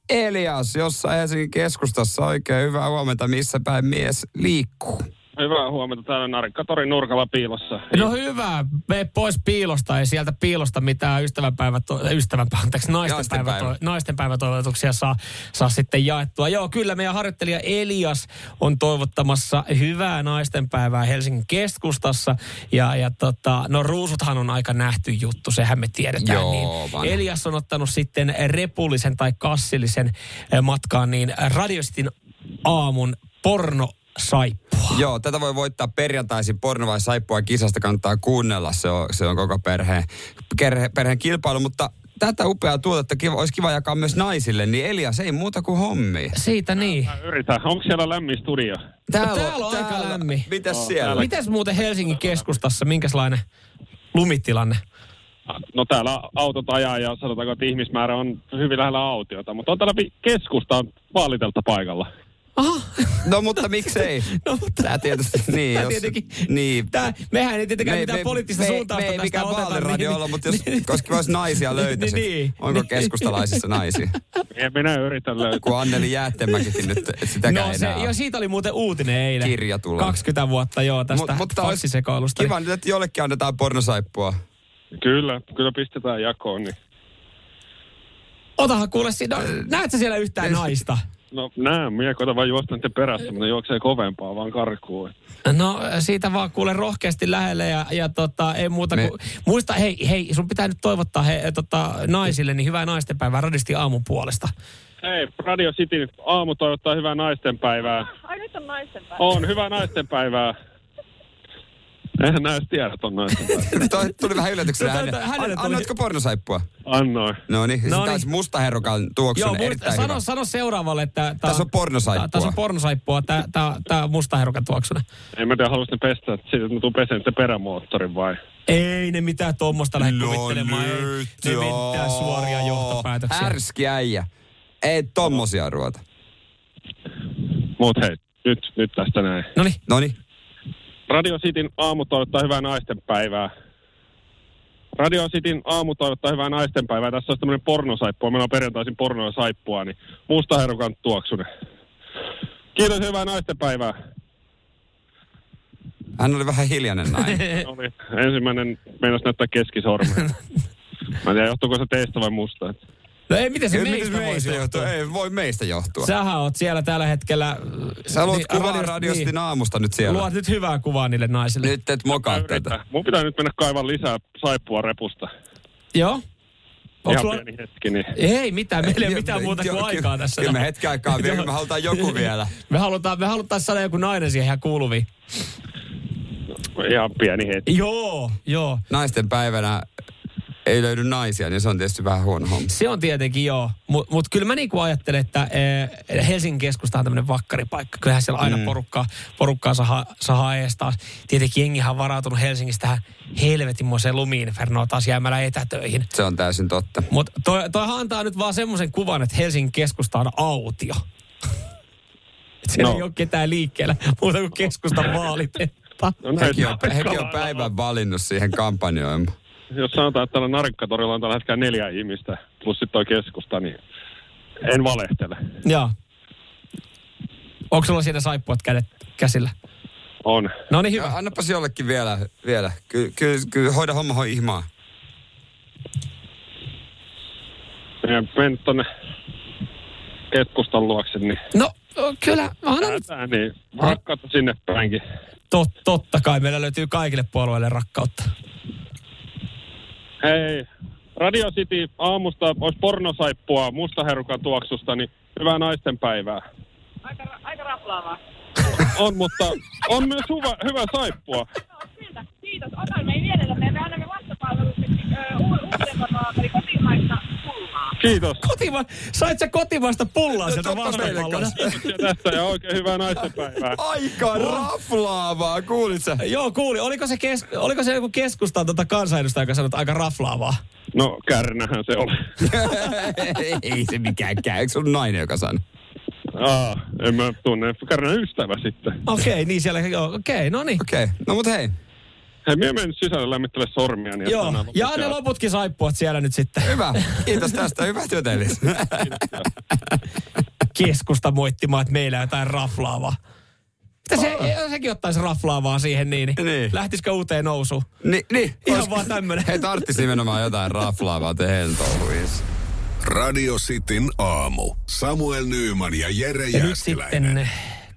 Speaker 3: Elias jossain Helsingin keskustassa. Oikein hyvää huomenta, missä päin mies liikkuu.
Speaker 6: Hyvää huomenta täällä Narikkatorin nurkalla piilossa.
Speaker 2: No hyvä, mene pois piilosta, ei sieltä piilosta mitään ystävänpäivät, ystävänpäivä, anteeksi, naistenpäivä,
Speaker 3: Naistenpäivä.
Speaker 2: naistenpäivätoivotuksia saa, saa sitten jaettua. Joo, kyllä meidän harjoittelija Elias on toivottamassa hyvää naistenpäivää Helsingin keskustassa. Ja, ja tota, no ruusuthan on aika nähty juttu, sehän me tiedetään.
Speaker 3: Joo,
Speaker 2: niin
Speaker 3: vanha.
Speaker 2: Elias on ottanut sitten repullisen tai kassillisen matkaan niin Radiositin aamun porno saippua.
Speaker 3: Joo, tätä voi voittaa perjantaisin porno vai saippua kisasta kannattaa kuunnella. Se on, se on koko perheen, perhe, perheen kilpailu, mutta tätä upeaa tuotetta kiva, olisi kiva jakaa myös naisille, niin Elias ei muuta kuin hommia.
Speaker 2: Siitä niin.
Speaker 6: Mä yritän. Onko siellä lämmin studio?
Speaker 2: Täällä on aika lämmin.
Speaker 3: Mitäs
Speaker 6: Joo,
Speaker 3: siellä?
Speaker 6: täällä.
Speaker 2: Mites muuten Helsingin keskustassa, minkälainen lumitilanne?
Speaker 6: No täällä autot ajaa ja sanotaanko, että ihmismäärä on hyvin lähellä autiota, mutta on täällä vi- keskusta on vaalitelta paikalla.
Speaker 2: Aha,
Speaker 3: No mutta miksei?
Speaker 2: no mutta...
Speaker 3: Tää tietysti, niin.
Speaker 2: Tää
Speaker 3: jos,
Speaker 2: tietenkin-
Speaker 3: niin.
Speaker 2: Tää, mehän ei tietenkään mitään poliittista
Speaker 3: me,
Speaker 2: suuntausta
Speaker 3: me ei
Speaker 2: tästä
Speaker 3: mikään
Speaker 2: oteta,
Speaker 3: vaaliradio
Speaker 2: niin-
Speaker 3: olla, mutta jos
Speaker 2: niin-
Speaker 3: koska olisi naisia löytäisi,
Speaker 2: Niin, niin.
Speaker 3: onko
Speaker 2: Niin.
Speaker 3: keskustalaisissa naisia?
Speaker 6: Ja minä yritän löytää.
Speaker 3: Kun Anneli Jäätteenmäkikin nyt sitäkään
Speaker 2: No
Speaker 3: enää
Speaker 2: se, jo siitä oli muuten uutinen eilen.
Speaker 3: Kirja tulla.
Speaker 2: 20 vuotta joo tästä
Speaker 3: Mut- mutta olisi
Speaker 2: faksisekoilusta.
Speaker 3: Kiva nyt, että jollekin annetaan pornosaippua.
Speaker 6: Kyllä, kyllä pistetään jakoon. Niin.
Speaker 2: Otahan kuule, si- no, näet sä siellä yhtään naista?
Speaker 6: No näen, minä koitan vaan juosta niiden perässä, mutta ne juoksee kovempaa vaan karkuun.
Speaker 2: No siitä vaan kuule rohkeasti lähelle ja, ja tota, ei muuta
Speaker 3: Me-
Speaker 2: kuin... Muista, hei, hei, sun pitää nyt toivottaa he, tota, naisille niin hyvää naistenpäivää radisti aamun puolesta.
Speaker 6: Hei, Radio City aamu toivottaa hyvää naistenpäivää.
Speaker 7: Ai nyt on naisten päivä.
Speaker 6: On, hyvää naistenpäivää. Eihän nää edes tiedä, että on naistenpäivä. <laughs>
Speaker 3: Toi tuli vähän yllätyksenä. Hänelle.
Speaker 2: hänelle
Speaker 3: An-
Speaker 2: tuli-
Speaker 3: Annoitko pornosaippua?
Speaker 6: Annoin.
Speaker 3: No niin,
Speaker 2: No
Speaker 3: no
Speaker 2: niin.
Speaker 3: niin. mustaherukan tuoksun
Speaker 2: Joo,
Speaker 3: erittäin
Speaker 2: sano,
Speaker 3: hyvä.
Speaker 2: sano seuraavalle, että... tää-
Speaker 3: Tässä on pornosaippua.
Speaker 2: Tässä on pornosaippua, tää, tää, tää on mustaherukan tuoksuna.
Speaker 6: En mä tiedä, haluaisin ne pestä, että siitä mä tuun peseen sitten perämoottorin vai?
Speaker 2: Ei ne mitään tuommoista lähde
Speaker 3: No
Speaker 2: kuvittelemaan. Ei,
Speaker 3: nyt
Speaker 2: ne
Speaker 3: joo.
Speaker 2: mitään suoria johtopäätöksiä.
Speaker 3: Härski äijä. Ei tommosia ruota.
Speaker 6: Mut hei, nyt, nyt tästä näin.
Speaker 2: Noniin.
Speaker 3: Noniin.
Speaker 6: Radio Cityn aamu toivottaa hyvää naistenpäivää. Radio Cityn aamu toivottaa hyvää naistenpäivää. Tässä on tämmöinen pornosaippua. Meillä on perjantaisin porno ja saippua, niin musta herukan tuoksune. Kiitos, hyvää naistenpäivää.
Speaker 3: Hän oli vähän hiljainen näin. <laughs>
Speaker 6: Oli ensimmäinen meinas näyttää keskisormen. <laughs> Mä en tiedä, johtuuko se teistä vai musta. Et
Speaker 2: No ei, miten se
Speaker 3: Ei,
Speaker 2: meistä,
Speaker 3: miten
Speaker 2: voisi johtua?
Speaker 3: Ei voi meistä johtua.
Speaker 2: Sähän oot siellä tällä hetkellä...
Speaker 3: Sä luot
Speaker 2: niin,
Speaker 3: kuvaa radiosti
Speaker 2: niin.
Speaker 3: aamusta nyt siellä.
Speaker 2: Luot nyt hyvää kuvaa niille naisille.
Speaker 3: Nyt et mokaa tätä.
Speaker 6: Mun pitää nyt mennä kaivaa lisää saippua repusta.
Speaker 2: Joo.
Speaker 6: Ihan
Speaker 2: sulla...
Speaker 6: pieni hetki, niin
Speaker 2: Ei mitään, meillä ei ole mitään muuta kuin aikaa tässä.
Speaker 3: Kyllä me hetken aikaa <laughs> vielä, me halutaan joku vielä. <laughs>
Speaker 2: Me halutaan, me halutaan saada joku nainen siihen ihan kuuluviin.
Speaker 6: ihan pieni hetki.
Speaker 2: Joo, joo.
Speaker 3: Naisten päivänä ei löydy naisia, niin se on tietysti vähän huono homma.
Speaker 2: Se on tietenkin joo, mutta mut kyllä mä niinku ajattelen, että e, Helsingin keskusta on tämmöinen vakkaripaikka. Kyllähän siellä aina mm. porukkaa, porukkaa saa, saa ees taas. Tietenkin jengihän on varautunut Helsingistä tähän helvetinmoiseen lumiinfernoon taas jäämällä etätöihin.
Speaker 3: Se on täysin totta.
Speaker 2: Mutta toi, toihan antaa nyt vaan semmoisen kuvan, että Helsingin keskusta on autio. Et Siellä
Speaker 6: No.
Speaker 2: ei ole ketään liikkeellä muuta kuin keskustan <laughs> vaalitetta.
Speaker 6: No
Speaker 3: Hekin on, hekin on päivän valinnut siihen kampanjoimaan.
Speaker 6: Jos sanotaan, että täällä Narikkatorilla on tällä hetkellä neljä ihmistä, plus sitten toi keskusta, niin en valehtele.
Speaker 2: Joo. Onko sulla siinä saippuat kädet käsillä?
Speaker 6: On.
Speaker 2: No niin,
Speaker 3: Hyvä.
Speaker 2: hyvä.
Speaker 3: Annapas jollekin vielä. vielä. Kyllä ky, ky, hoida homma hoi ihmaa.
Speaker 6: Ja menen tonne keskustan luokse, niin
Speaker 2: No, kyllä, anna nyt.
Speaker 6: Tätä, niin rakkautta sinne päinkin.
Speaker 2: Tot, totta kai, meillä löytyy kaikille puolueille rakkautta.
Speaker 6: Hei, Radio City aamusta olisi pornosaippua mustaherukan tuoksusta, niin hyvää naisten päivää.
Speaker 7: Aika, aika raplaavaa.
Speaker 6: On, mutta on myös hyvä, hyvä saippua.
Speaker 7: Joo, kyllä. Kiitos. Otamme mielellämme. Me annamme vastapalveluksi ö, u- uuden eli kotimaista.
Speaker 6: Kiitos.
Speaker 2: Kotima, sait sä kotimaista pullaa sieltä
Speaker 3: totta meille
Speaker 2: vastapallona?
Speaker 6: Kiitoksia tästä ja oikein hyvää naisten päivää.
Speaker 3: Aika raflaavaa, kuulit sä?
Speaker 2: Joo, kuuli. Oliko se, kes, oliko se joku keskustan tota kansanedustaja, joka sanoi, että aika raflaavaa?
Speaker 6: No, kärnähän se oli. <laughs>
Speaker 3: Ei se mikään käy. Eikö se ollut nainen, joka sanoi?
Speaker 6: Aa, en mä tunne. Kärnän ystävä sitten.
Speaker 2: Okei, okay, niin siellä, joo, okei, okay, no niin.
Speaker 3: Okei, okay. no mut hei.
Speaker 6: Hei, minä menen sisälle lämmittele sormia. Niin
Speaker 2: Joo, ja ne loputkin saippuat siellä nyt sitten.
Speaker 3: Hyvä. Kiitos tästä. Hyvää työtä, Elis.
Speaker 2: Keskusta moittimaan, että meillä on jotain raflaavaa. Mitä se, sekin ottaisi raflaavaa siihen niin, niin,
Speaker 3: Niin.
Speaker 2: lähtisikö uuteen nousuun?
Speaker 3: Ni, niin.
Speaker 2: Ihan
Speaker 3: olis-
Speaker 2: vaan tämmönen.
Speaker 3: Hei, tarttis nimenomaan jotain raflaavaa teheen touhuihin.
Speaker 1: Radio Cityn aamu. Samuel Nyyman ja Jere
Speaker 2: Ja nyt sitten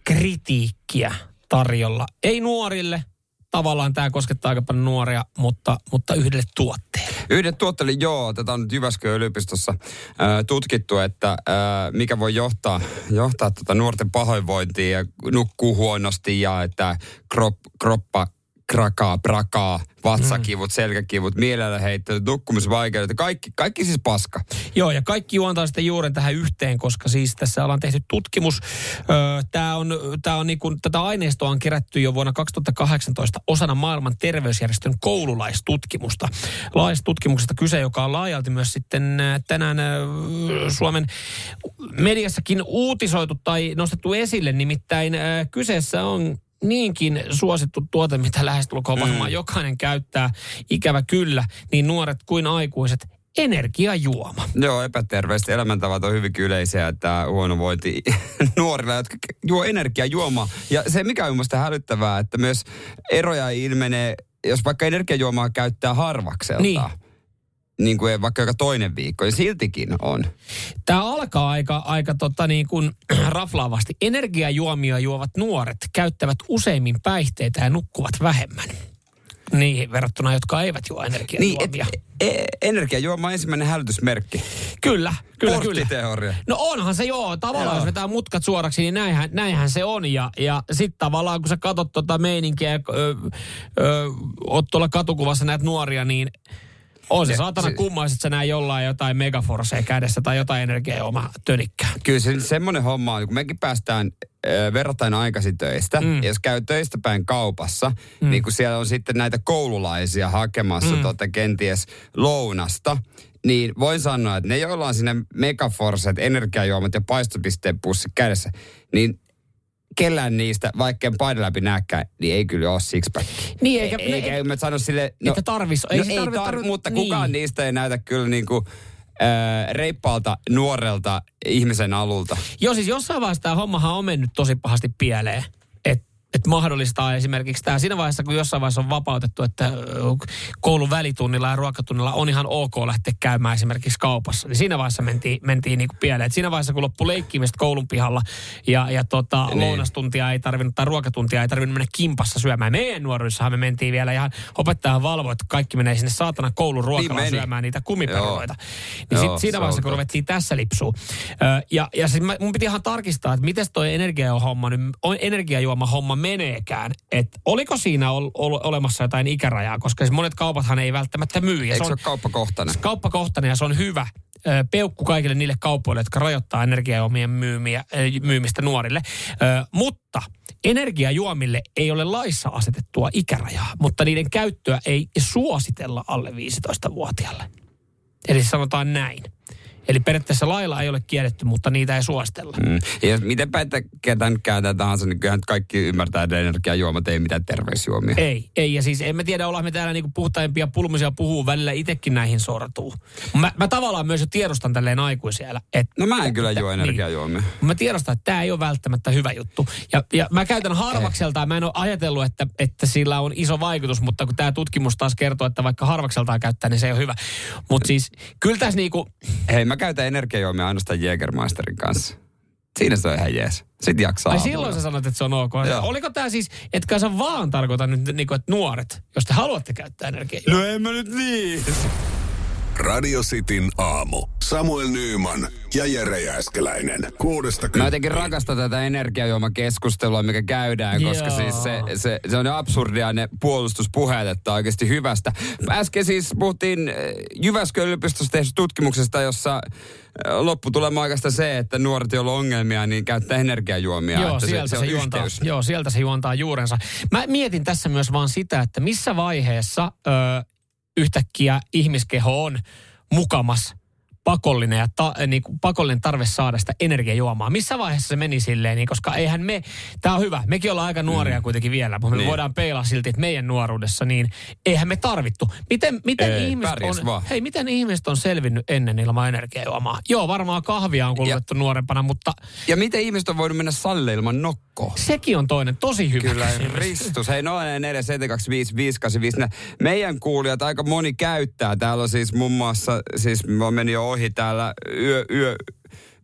Speaker 2: kritiikkiä tarjolla. Ei nuorille, tavallaan tämä koskettaa aika paljon nuoria, mutta, mutta yhdelle tuotteelle.
Speaker 3: Yhden tuotteelle, joo, tätä on nyt Jyväskylän yliopistossa ää, tutkittu, että ää, mikä voi johtaa, johtaa tota nuorten pahoinvointiin ja nukkuu huonosti ja että krop, kroppa krakaa, prakaa, vatsakivut, selkäkivut, mielellä heittelyt, nukkumisvaikeudet, kaikki, kaikki siis paska.
Speaker 2: Joo, ja kaikki juontaa sitten juuren tähän yhteen, koska siis tässä ollaan tehty tutkimus. Tämä on, tää on niinku, tätä aineistoa on kerätty jo vuonna 2018 osana maailman terveysjärjestön koululaistutkimusta. Laajastutkimuksesta kyse, joka on laajalti myös sitten tänään Suomen mediassakin uutisoitu tai nostettu esille. Nimittäin kyseessä on niinkin suosittu tuote, mitä lähestulkoon varmaan jokainen käyttää, ikävä kyllä, niin nuoret kuin aikuiset, energiajuoma.
Speaker 3: Joo, epäterveelliset elämäntavat on hyvinkin yleisiä, että huonovointi <laughs> nuorilla, jotka juo energiajuomaa. Ja se, mikä on minusta hälyttävää, että myös eroja ilmenee, jos vaikka energiajuomaa käyttää harvakselta.
Speaker 2: Niin.
Speaker 3: Niin kuin vaikka joka toinen viikko, ja siltikin on.
Speaker 2: Tämä alkaa aika, aika tota niin kuin <clears throat> raflaavasti. Energiajuomia juovat nuoret käyttävät useimmin päihteitä ja nukkuvat vähemmän. Niihin verrattuna, jotka eivät juo
Speaker 3: Niin,
Speaker 2: energiajuomia.
Speaker 3: et, e, energiajuoma on ensimmäinen hälytysmerkki.
Speaker 2: kyllä, kyllä, kyllä. No onhan se joo. Tavallaan
Speaker 3: Joo.
Speaker 2: jos vetää mutkat suoraksi, niin näinhän, näinhän se on. Ja, ja sitten tavallaan kun sä katsot tota meininkiä ja ö, ö, oot tuolla katukuvassa näitä nuoria, niin on se
Speaker 3: Se-
Speaker 2: saatana
Speaker 3: se-
Speaker 2: kummaiset, että sä näin jollain jotain megaforcea kädessä tai jotain energiajuomaa tönikkää.
Speaker 3: Kyllä se semmoinen homma on, kun mekin päästään ö, verrattain aikaisin töistä.
Speaker 2: Mm.
Speaker 3: Mm. Ja jos käy töistä päin kaupassa, mm. niin kun siellä on sitten näitä koululaisia hakemassa mm. tota, kenties lounasta, niin voin sanoa, että ne, joilla on sinne megaforset, energiajuomat ja paistopisteen pussi kädessä, niin kellään niistä, vaikka en paine läpi näkään, niin ei kyllä ole sixpack.
Speaker 2: Niin, eikä-
Speaker 3: eikä, eikä mä sano sille...
Speaker 2: Että tarvis- ei
Speaker 3: no, ei
Speaker 2: tarvi-
Speaker 3: tar-
Speaker 2: tarvi-
Speaker 3: mutta
Speaker 2: niin.
Speaker 3: kukaan niistä ei näytä kyllä niinku, äh, reippaalta nuorelta ihmisen alulta.
Speaker 2: Joo, siis jossain vaiheessa tämä hommahan on mennyt tosi pahasti pieleen. Että et mahdollistaa esimerkiksi tämä siinä vaiheessa, kun jossain vaiheessa on vapautettu, että koulun välitunnilla ja ruokatunnilla on ihan ok lähteä käymään esimerkiksi kaupassa. Niin siinä vaiheessa mentiin, mentiin niinku pieleen. Et siinä vaiheessa, kun loppui leikkimiset koulun pihalla ja, ja tota,
Speaker 3: Niin.
Speaker 2: lounastuntia ei tarvinnut tai ruokatuntia ei tarvinnut mennä kimpassa syömään. Meidän nuoruudessahan me mentiin vielä ihan, opettajahan valvoi, että kaikki menee sinne saatana koulun ruokalaan
Speaker 3: meni.
Speaker 2: syömään niitä kumiperunoita. Niin
Speaker 3: Joo,
Speaker 2: sit, siinä vaiheessa, kun ruvettiin tässä lipsuu. Ö, ja ja siis mä, mun piti ihan tarkistaa, että miten toi energiajuoma, energiajuoma homma meneekään. Että oliko siinä ol, ol, olemassa jotain ikärajaa, koska siis monet kaupathan ei välttämättä myy. Ja
Speaker 3: Eikö
Speaker 2: se
Speaker 3: se
Speaker 2: on
Speaker 3: ole kauppakohtainen?
Speaker 2: kauppakohtainen ja se on hyvä peukku kaikille niille kaupoille, jotka rajoittaa energiajuomien myymiä, myymistä nuorille. Ö, mutta energiajuomille ei ole laissa asetettua ikärajaa, mutta niiden käyttöä ei suositella alle 15-vuotiaalle. Eli sanotaan näin. Eli periaatteessa lailla ei ole kielletty, mutta niitä ei suostella.
Speaker 3: Mm. Ja miten päin että ketä nyt kääntää tahansa, niin kyllähän kaikki ymmärtää, että energiajuomat ei mitään terveysjuomia.
Speaker 2: Ei, ei. Ja siis emme tiedä, ollaan me täällä niinku puhtaimpia pulmisia puhuu, välillä itsekin näihin sortuu. Mä, mä tavallaan myös jo tiedostan tälleen aikuisiellä. Että,
Speaker 3: No mä en kyllä juo
Speaker 2: niin.
Speaker 3: energiajuomia.
Speaker 2: Mä tiedostan, että tämä ei ole välttämättä hyvä juttu. Ja, ja mä käytän harvakseltaan, mä en ole ajatellut, että, että sillä on iso vaikutus, mutta kun tämä tutkimus taas kertoo, että vaikka harvakseltaan käyttää, niin se ei ole hyvä. Mutta siis kyllä tässä niinku,
Speaker 3: Hei, mä käytän energiajuomia ainoastaan Jägermeisterin kanssa. Siinä se on ihan jees. Sitten jaksaa
Speaker 2: ai
Speaker 3: aamulla.
Speaker 2: silloin sä sanoit, että se on ok.
Speaker 3: Joo.
Speaker 2: Oliko tämä siis, etkä sä vaan tarkoita nyt, niinku, että nuoret, jos te haluatte käyttää energiaa.
Speaker 3: No en mä nyt niin.
Speaker 1: Radio Cityn aamu. Samuel Nyyman ja Jere Jääskeläinen. Kuudesta
Speaker 3: Mä jotenkin rakastan tätä energiajuomakeskustelua, mikä käydään, koska
Speaker 2: Joo.
Speaker 3: siis se, se, se on absurdia ne puolustuspuheet, että oikeasti hyvästä. Äsken siis puhuttiin äh, Jyväskylän yliopistossa tehdystä tutkimuksesta, jossa äh, lopputulema oikeastaan se, että nuoret, joilla on ongelmia, niin käyttää energiajuomia.
Speaker 2: Joo,
Speaker 3: että
Speaker 2: sieltä se,
Speaker 3: on
Speaker 2: se juontaa,
Speaker 3: yhteys.
Speaker 2: joo, sieltä se juontaa juurensa. Mä mietin tässä myös vaan sitä, että missä vaiheessa ö, yhtäkkiä ihmiskeho on mukamas pakollinen ja ta, niin kuin pakollinen tarve saada sitä energiajuomaa. Missä vaiheessa se meni silleen, niin, koska eihän me, tämä on hyvä, mekin ollaan aika nuoria mm. kuitenkin vielä, mutta me
Speaker 3: Niin.
Speaker 2: voidaan peilaa silti, että meidän nuoruudessa, niin eihän me tarvittu. Miten, miten,
Speaker 3: Ei,
Speaker 2: ihmiset on,
Speaker 3: vaan.
Speaker 2: hei, miten ihmiset on selvinnyt ennen ilman energiajuomaa? Joo, varmaan kahvia on kulutettu nuorempana, mutta
Speaker 3: Ja miten ihmiset on voinut mennä salle ilman nokkoa?
Speaker 2: sekin on toinen tosi hyvä
Speaker 3: Kyllä,
Speaker 2: kysymys.
Speaker 3: Ristus. Hei, 047255855. Meidän kuulijat aika moni käyttää. Täällä on siis muun muassa, siis mä menin jo ohi täällä yö, yö,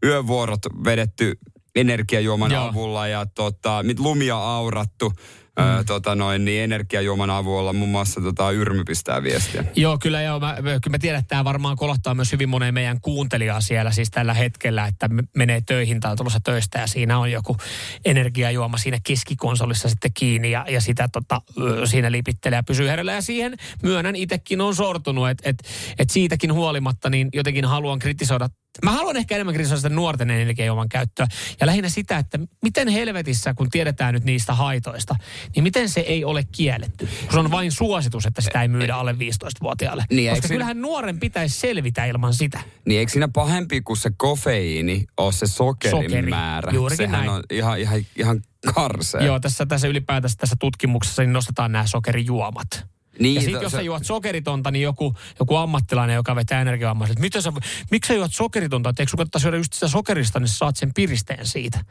Speaker 3: yövuorot vedetty energiajuoman
Speaker 2: Joo.
Speaker 3: avulla ja tota, mit lumia aurattu. Ö, tota noin, niin energiajuoman avulla muun muassa tota, Yrmy pistää viestiä.
Speaker 2: Joo, kyllä joo. Mä, kyllä mä tiedän, että tämä varmaan kolottaa myös hyvin moneen meidän kuuntelijaa siellä siis tällä hetkellä, että me- menee töihin tai on tulossa töistä ja siinä on joku energiajuoma siinä keskikonsolissa sitten kiinni ja, ja sitä tota, siinä lipittelee ja pysyy hereillä. Ja siihen myönnän itsekin on sortunut, että et, et siitäkin huolimatta niin jotenkin haluan kritisoida Mä haluan ehkä enemmän kritisoida sitä nuorten energiajuoman käyttöä ja lähinnä sitä, että miten helvetissä, kun tiedetään nyt niistä haitoista, niin miten se ei ole kielletty? Kun se on vain suositus, että sitä ei myydä alle 15-vuotiaalle.
Speaker 3: Niin,
Speaker 2: Koska
Speaker 3: siinä-
Speaker 2: kyllähän nuoren pitäisi selvitä ilman sitä.
Speaker 3: Niin eikö siinä pahempi kuin se kofeiini ole se sokerin
Speaker 2: Sokeri.
Speaker 3: määrä?
Speaker 2: Juurikin
Speaker 3: Sehän
Speaker 2: näin.
Speaker 3: on ihan, ihan, ihan karsea.
Speaker 2: Joo, tässä, tässä ylipäätänsä tässä tutkimuksessa niin nostetaan nämä sokerijuomat.
Speaker 3: Niin,
Speaker 2: ja sitten jos sä juot sokeritonta, niin joku, joku ammattilainen, joka vetää energiaammaa, että mitä sä, miksi sä juot sokeritonta? Että eikö sun kannattaisi syödä just sitä sokerista, niin sä saat sen piristeen siitä.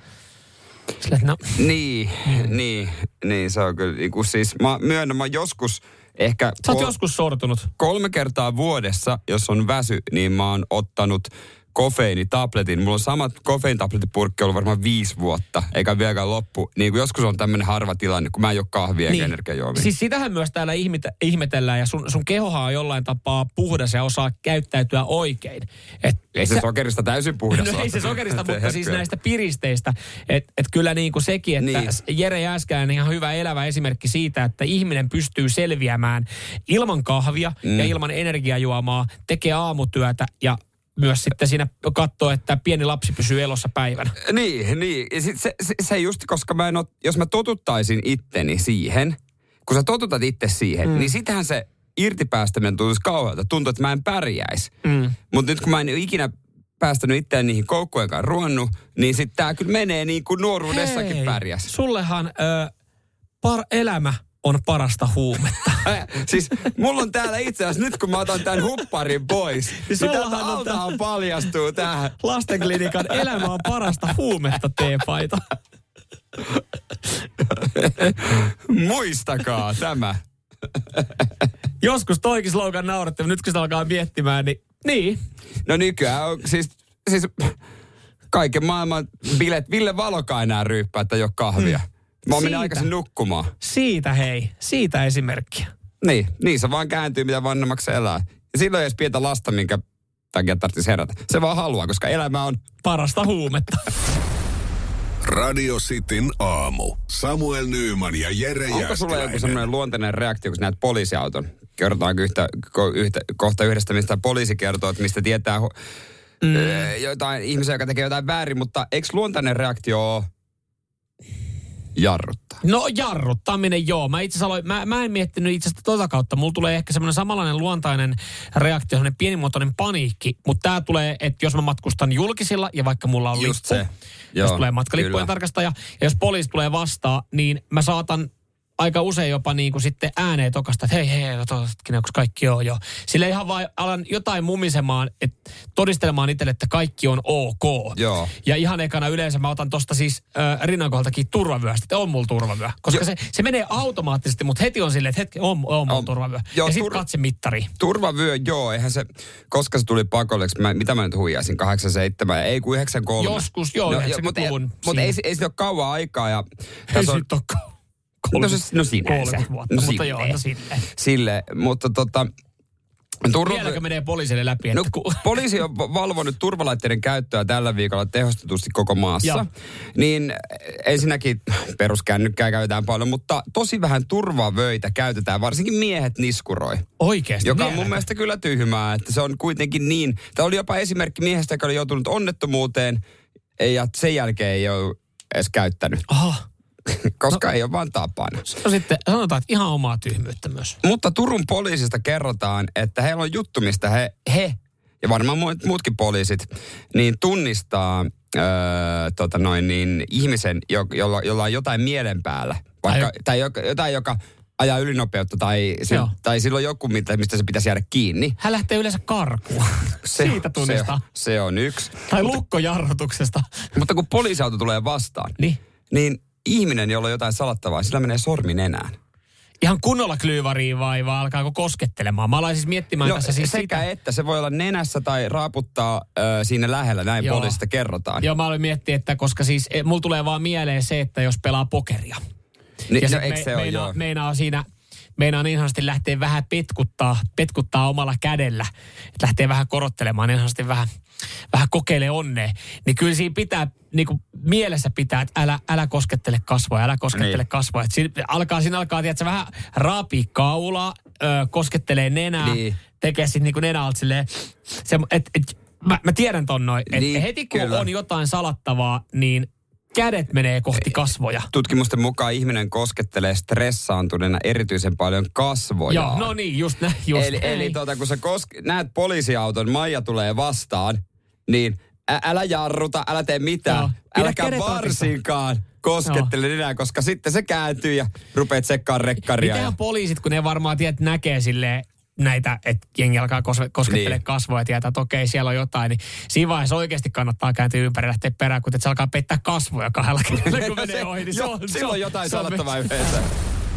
Speaker 2: Sillä, no,
Speaker 3: Niin, niin, niin se on kyllä. Niin kuin siis, mä myönnän, mä joskus ehkä
Speaker 2: sä oot
Speaker 3: kol-
Speaker 2: joskus sortunut.
Speaker 3: kolme kertaa vuodessa, jos on väsy, niin mä oon ottanut kofeiinitabletin. Mulla on samat kofeiinitablettipurkki ollut varmaan viisi vuotta, eikä vieläkään loppu. Niin kuin joskus on tämmöinen harva tilanne, kun mä en juo kahvia niin. energiajuomia.
Speaker 2: Siis sitähän myös täällä ihmete, ihmetellään ja sun, sun kehohan on jollain tapaa puhdas ja osaa käyttäytyä oikein. Et,
Speaker 3: ei se
Speaker 2: sä-
Speaker 3: sokerista täysin puhdas <laughs>
Speaker 2: No
Speaker 3: ole.
Speaker 2: ei se sokerista, <laughs> mutta siis
Speaker 3: herkkuja.
Speaker 2: näistä piristeistä. Että et kyllä niin kuin sekin, että
Speaker 3: Niin.
Speaker 2: niin. Jere Jääskään ihan hyvä elävä esimerkki siitä, että ihminen pystyy selviämään ilman kahvia mm. ja ilman energiajuomaa, tekee aamutyötä ja myös sitten siinä katsoo, että pieni lapsi pysyy elossa päivänä.
Speaker 3: Niin, niin. Ja sit se, se, se just, koska mä en oo, jos mä totuttaisin itteni siihen, kun sä totutat itse siihen, mm. niin sitähän se irtipäästäminen tuntuisi kauhealta. Tuntuu, että mä en pärjäisi.
Speaker 2: Mm.
Speaker 3: Mutta nyt kun mä en ole ikinä päästänyt itseään niihin koukkujenkaan ruonnut, niin sitten tää kyllä menee niin kuin nuoruudessakin
Speaker 2: Hei,
Speaker 3: pärjäs.
Speaker 2: Sullehan ö, par, elämä on parasta huumetta. <laughs> <laughs>
Speaker 3: Siis mulla on täällä itse asiassa, nyt kun mä otan tämän hupparin pois, niin
Speaker 2: sullahan
Speaker 3: täältä
Speaker 2: on
Speaker 3: altahan paljastuu tähän.
Speaker 2: Lastenklinikan elämä on parasta huumetta teepaita.
Speaker 3: Muistakaa tämä.
Speaker 2: Joskus toikin slogan nauratti, mutta nyt kun sitä alkaa miettimään, niin niin.
Speaker 3: No nykyään on siis, siis kaiken maailman bilet. Ville Valokaa enää ryyppää, että ei ole kahvia. Mä oon mennyt
Speaker 2: Siitä.
Speaker 3: aikaisin nukkumaan.
Speaker 2: Siitä hei, siitä esimerkkiä.
Speaker 3: Niin, niin se vaan kääntyy, mitä vanhemmaksi elää. Ja silloin ei edes pientä lasta, minkä takia tarvitsisi herätä. Se vaan haluaa, koska elämä on...
Speaker 2: Parasta huumetta.
Speaker 1: Radio Cityn aamu. Samuel Nyyman ja Jere
Speaker 3: Onko sulla joku semmoinen luontainen reaktio, kun näet poliisiauton? Kerrotaanko yhtä, ko, yhtä, kohta yhdestä, mistä poliisi kertoo, että mistä tietää mm. jotain ihmisiä, joka tekee jotain väärin, mutta eikö luontainen reaktio ole jarruttaa.
Speaker 2: No jarruttaminen, joo. Mä itse aloin, mä, mä en miettinyt itse asiassa tota kautta. Mulla tulee ehkä semmoinen samanlainen luontainen reaktio, semmoinen pienimuotoinen paniikki. Mutta tää tulee, että jos mä matkustan julkisilla ja vaikka mulla on
Speaker 3: Just
Speaker 2: lippu,
Speaker 3: se.
Speaker 2: jos
Speaker 3: Joo,
Speaker 2: tulee matkalippujen
Speaker 3: kyllä.
Speaker 2: tarkastaja, ja jos poliisi tulee vastaan, niin mä saatan aika usein jopa niin kuin sitten ääneen tokasta, että hei, hei, hetkinen, onko kaikki joo, joo. Sille ihan vaan alan jotain mumisemaan, että todistelemaan itselle, että kaikki on ok.
Speaker 3: Joo.
Speaker 2: Ja ihan ekana yleensä mä otan tosta siis äh, rinnan kohdaltakin turvavyöstä, että on mulla turvavyö. Koska se, se menee automaattisesti, mutta heti on silleen, että hetki, on, on mulla
Speaker 3: On.
Speaker 2: turvavyö.
Speaker 3: Joo,
Speaker 2: ja sitten
Speaker 3: tur-
Speaker 2: katse mittari.
Speaker 3: Turvavyö, joo, eihän se, koska se tuli pakolliseksi, mä, mitä mä nyt huijaisin, 87, ei kun 93.
Speaker 2: Joskus, joo, 90-luvun
Speaker 3: Mutta ei,
Speaker 2: siinä.
Speaker 3: ei siitä ole kauan aikaa ja
Speaker 2: Ei
Speaker 3: tässä on,
Speaker 2: siitä
Speaker 3: no, siis, no sinänsä.
Speaker 2: 30 vuotta,
Speaker 3: no
Speaker 2: mutta
Speaker 3: silleen.
Speaker 2: joo, no silleen.
Speaker 3: Sille, mutta tota, turvavyö,
Speaker 2: Vieläkö menee poliisille läpi,
Speaker 3: No,
Speaker 2: että ku,
Speaker 3: poliisi on va- valvonut turvalaitteiden käyttöä tällä viikolla tehostetusti koko maassa.
Speaker 2: Joo.
Speaker 3: Niin ensinnäkin peruskännykkää käytetään paljon, mutta tosi vähän turvavöitä käytetään, varsinkin miehet niskuroi.
Speaker 2: oikeasti
Speaker 3: Joka on mun mielestä kyllä tyhmää, että se on kuitenkin niin. Tämä oli jopa esimerkki miehestä, joka oli joutunut onnettomuuteen ja sen jälkeen ei ole edes käyttänyt,
Speaker 2: Aha. <laughs>
Speaker 3: koska no. ei ole vaan tapana.
Speaker 2: No sitten sanotaan, että ihan omaa tyhmyyttä myös.
Speaker 3: Mutta Turun poliisista kerrotaan, että heillä on juttu, mistä he, he ja varmaan muut- muutkin poliisit, niin tunnistaa öö, tota noin, niin, ihmisen, jo, jolla, jolla on jotain mielen päällä. Vaikka,
Speaker 2: Ai-
Speaker 3: tai, joka, jotain, joka ajaa ylinopeutta tai, se,
Speaker 2: Joo.
Speaker 3: tai sillä on joku, mitä- mistä se pitäisi jäädä kiinni.
Speaker 2: Hän lähtee yleensä karkuun. <laughs> Siitä tunnistaa.
Speaker 3: Se, se on yksi.
Speaker 2: Tai lukkojarrutuksesta.
Speaker 3: Mutta kun poliisiauto tulee vastaan,
Speaker 2: Niin.
Speaker 3: niin ihminen, jolla on jotain salattavaa, sillä menee sormi nenään.
Speaker 2: Ihan kunnolla klyyvariin vai, vai alkaako koskettelemaan? Mä aloin siis miettimään
Speaker 3: No
Speaker 2: tässä siis
Speaker 3: sekä
Speaker 2: sitä.
Speaker 3: että, se voi olla nenässä tai raaputtaa ö, siinä lähellä, näin
Speaker 2: Joo.
Speaker 3: poliisista kerrotaan.
Speaker 2: Joo, mä aloin miettiä, että koska siis e, mulla tulee vaan mieleen se, että jos pelaa pokeria.
Speaker 3: Niin,
Speaker 2: ja
Speaker 3: no, eikö se
Speaker 2: meinaa,
Speaker 3: joo.
Speaker 2: meinaa siinä, meinaa niin sanotusti lähteä vähän petkuttaa, petkuttaa omalla kädellä. Että lähtee vähän korottelemaan, niin sanotusti vähän, vähän kokeile onnea. Niin kyllä siinä pitää, niin kuin mielessä pitää, että älä, älä koskettele kasvoja, älä koskettele
Speaker 3: Niin.
Speaker 2: kasvoja. Että siinä alkaa, siinä alkaa, tiedätkö, vähän raapii kaulaa, ö, koskettelee nenää,
Speaker 3: Niin.
Speaker 2: tekee sitten niin kuin nenä alta silleen, se, et, et, mä, mä tiedän ton noin, että
Speaker 3: Niin,
Speaker 2: heti kun
Speaker 3: kyllä.
Speaker 2: on jotain salattavaa, niin kädet menee kohti kasvoja.
Speaker 3: Tutkimusten mukaan ihminen koskettelee stressaantuneena erityisen paljon kasvoja.
Speaker 2: Joo, no niin, just näin. Just
Speaker 3: eli,
Speaker 2: näin.
Speaker 3: eli tuota, kun sä koske, näet poliisiauton, Maija tulee vastaan, niin ä, älä jarruta, älä tee mitään.
Speaker 2: Joo.
Speaker 3: Äläkä varsinkaan koskettele enää, koska sitten se kääntyy ja rupeat tsekkaan rekkaria. Ja...
Speaker 2: Mitenhän poliisit, kun ne varmaan tiedät, näkee sille näitä, että jengi alkaa kos- koskettele
Speaker 3: Niin.
Speaker 2: kasvoja ja tietää, että okei, siellä on jotain, niin siinä vaiheessa oikeasti kannattaa kääntyä ympäri ja lähteä perään, kun se alkaa peittää kasvoja kahdella kädellä, kun <laughs> menee ohi. Niin se
Speaker 3: Joo,
Speaker 2: on, se
Speaker 3: silloin
Speaker 2: on,
Speaker 3: jotain
Speaker 2: se on-
Speaker 3: salattavaa yleensä.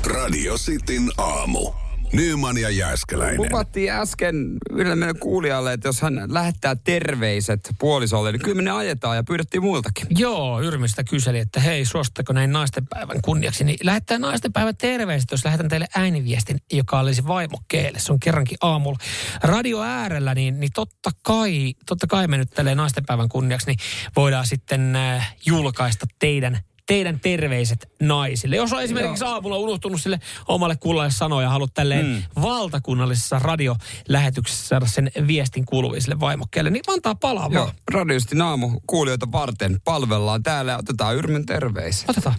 Speaker 1: Radio Cityn aamu. Nyman ja Jääskeläinen.
Speaker 3: Luvattiin äsken yhdelle meidän kuulijalle, että jos hän lähettää terveiset puolisolle, niin kyllä me ne ajetaan ja pyydettiin muiltakin.
Speaker 2: Joo, Yrmistä kyseli, että hei, suostako näin naistenpäivän kunniaksi. Niin lähettää naistenpäivän terveiset, jos lähetän teille ääniviestin, joka olisi vaimokkeelle. Se on kerrankin aamulla. Radio äärellä, niin, niin totta kai, totta kai me nyt tälleen naistenpäivän kunniaksi, niin voidaan sitten äh, julkaista teidän teidän terveiset naisille. Jos on esimerkiksi aamulla unohtunut sille omalle kuullalle sanoa ja haluat tälleen mm. valtakunnallisessa radiolähetyksessä saada sen viestin kuuluvisille vaimokkeelle, niin antaa palaa
Speaker 3: Joo,
Speaker 2: vaan.
Speaker 3: radiosti naamu kuulijoita varten palvellaan täällä ja otetaan Yrmyn terveiset.
Speaker 2: Otetaan.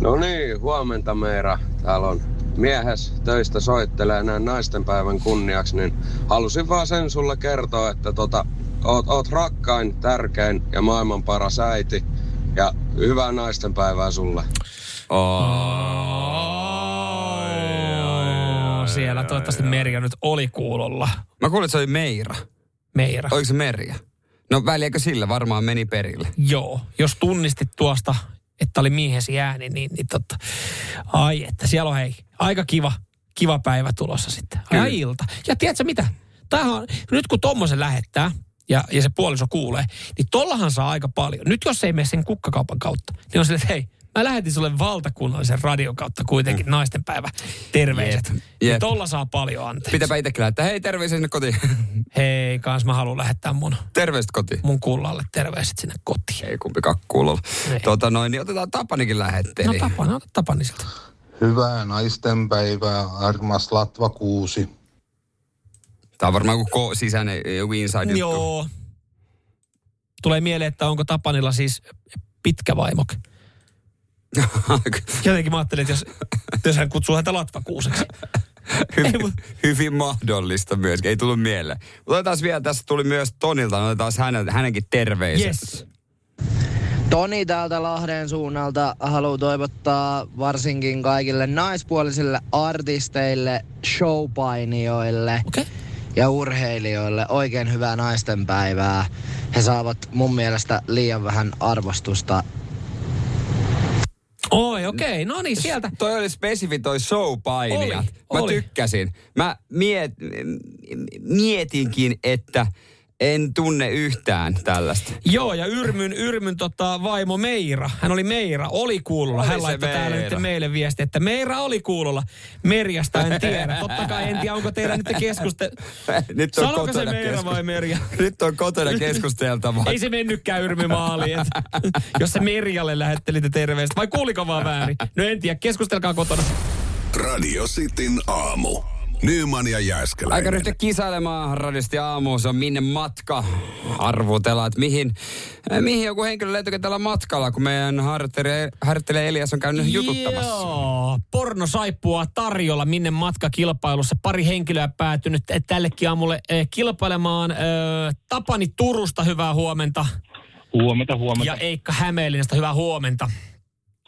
Speaker 8: No niin, huomenta Meera. Täällä on miehes töistä soittelee näin naistenpäivän kunniaksi, niin halusin vaan sen sulle kertoa, että tota, oot, oot rakkain, tärkein ja maailman paras äiti. Ja hyvää naistenpäivää sulle.
Speaker 2: Oh, siellä toivottavasti Merja nyt oli kuulolla.
Speaker 3: Mä kuulin, että se oli Meira.
Speaker 2: Meira.
Speaker 3: Oliko se Merja? No väliäkö sillä varmaan meni perille.
Speaker 2: Joo, jos tunnistit tuosta, että oli miehesi ääni, niin, niin totta. Ai että siellä on hei, aika kiva, kiva päivä tulossa sitten. Ai
Speaker 3: Kyllä.
Speaker 2: ilta. Ja tiedätkö mitä? Tämähän on, nyt kun tommosen lähettää, ja, ja se puoliso kuulee, niin tollahan saa aika paljon. Nyt jos ei mene sen kukkakaupan kautta, niin on silleen, että hei, mä lähetin sulle valtakunnallisen radion kautta kuitenkin mm. naistenpäivä terveiset.
Speaker 3: Jep,
Speaker 2: Niin
Speaker 3: jep.
Speaker 2: tolla saa paljon anteeksi.
Speaker 3: Pitääpä itsekin lähettää. Hei, terveisiä sinne kotiin. <laughs>
Speaker 2: Hei, kans mä haluan lähettää mun,
Speaker 3: Terveiset kotiin.
Speaker 2: mun kullalle terveiset sinne kotiin.
Speaker 3: Ei kumpi kakkuulolla.
Speaker 2: Ei.
Speaker 3: Tota noin, niin otetaan Tapanikin lähetteli.
Speaker 2: No Tapani, ota Tapani siltä.
Speaker 9: Hyvää naistenpäivää, armas Latva Kuusi.
Speaker 3: Tää on varmaan joku ko- sisäinen joku inside juttu.
Speaker 2: Joo. Tulee mieleen, että onko Tapanilla siis pitkä vaimok. <laughs> Jotenkin mä ajattelin, että jos, jos hän kutsuu häntä latvakuuseksi.
Speaker 3: Hyvin, hyvin mahdollista myös, ei tullut mieleen. Mutta otetaan vielä, tässä tuli myös Tonilta, otetaan hänen, hänenkin terveiset.
Speaker 2: Yes.
Speaker 10: Toni täältä Lahden suunnalta haluaa toivottaa varsinkin kaikille naispuolisille artisteille, showpainijoille
Speaker 2: Okay.
Speaker 10: Ja urheilijoille oikein hyvää naistenpäivää. He saavat mun mielestä liian vähän arvostusta.
Speaker 2: Oi, okei. Okay. No niin, sieltä.
Speaker 3: Toi oli spesifi toi showpainijat.
Speaker 2: Oli,
Speaker 3: Mä
Speaker 2: oli.
Speaker 3: tykkäsin. Mä miet, mietinkin, että en tunne yhtään tällaista.
Speaker 2: Joo, ja Yrmyn, Yrmyn tota, vaimo Meira, hän oli Meira, oli kuulolla.
Speaker 3: Oli
Speaker 2: hän laittoi täällä
Speaker 3: Meira.
Speaker 2: nyt meille viesti, että Meira oli kuulolla. Merjasta en tiedä. Totta kai en tiedä, onko teillä nyt keskuste... <laughs>
Speaker 3: Nyt on
Speaker 2: Sanoiko se
Speaker 3: kotona
Speaker 2: Meira
Speaker 3: keskus-
Speaker 2: vai Merja? <laughs>
Speaker 3: Nyt on kotona keskusteltava. <laughs>
Speaker 2: Ei se mennytkään Yrmy maaliin, että jos se Merjalle lähettelitte terveistä. Vai kuuliko vaan väärin? No en tiedä, keskustelkaa kotona.
Speaker 1: Radio Cityn aamu. Nyman ja Jääskeläinen.
Speaker 3: Aika ryhtyä kisailemaan radiosti aamu, se on minne matka. Arvutellaan, että mihin, eh, mihin joku henkilö lentokentällä matkalla, kun meidän harjoittelija, Elias on käynyt jututtamassa.
Speaker 2: Joo, pornosaippua tarjolla, minne matkakilpailussa. Pari henkilöä päätynyt eh, tällekin aamulle eh, kilpailemaan. Tapani Turusta, hyvää huomenta.
Speaker 6: Huomenta, huomenta.
Speaker 2: Ja Eikka Hämeenlinnasta, hyvää huomenta.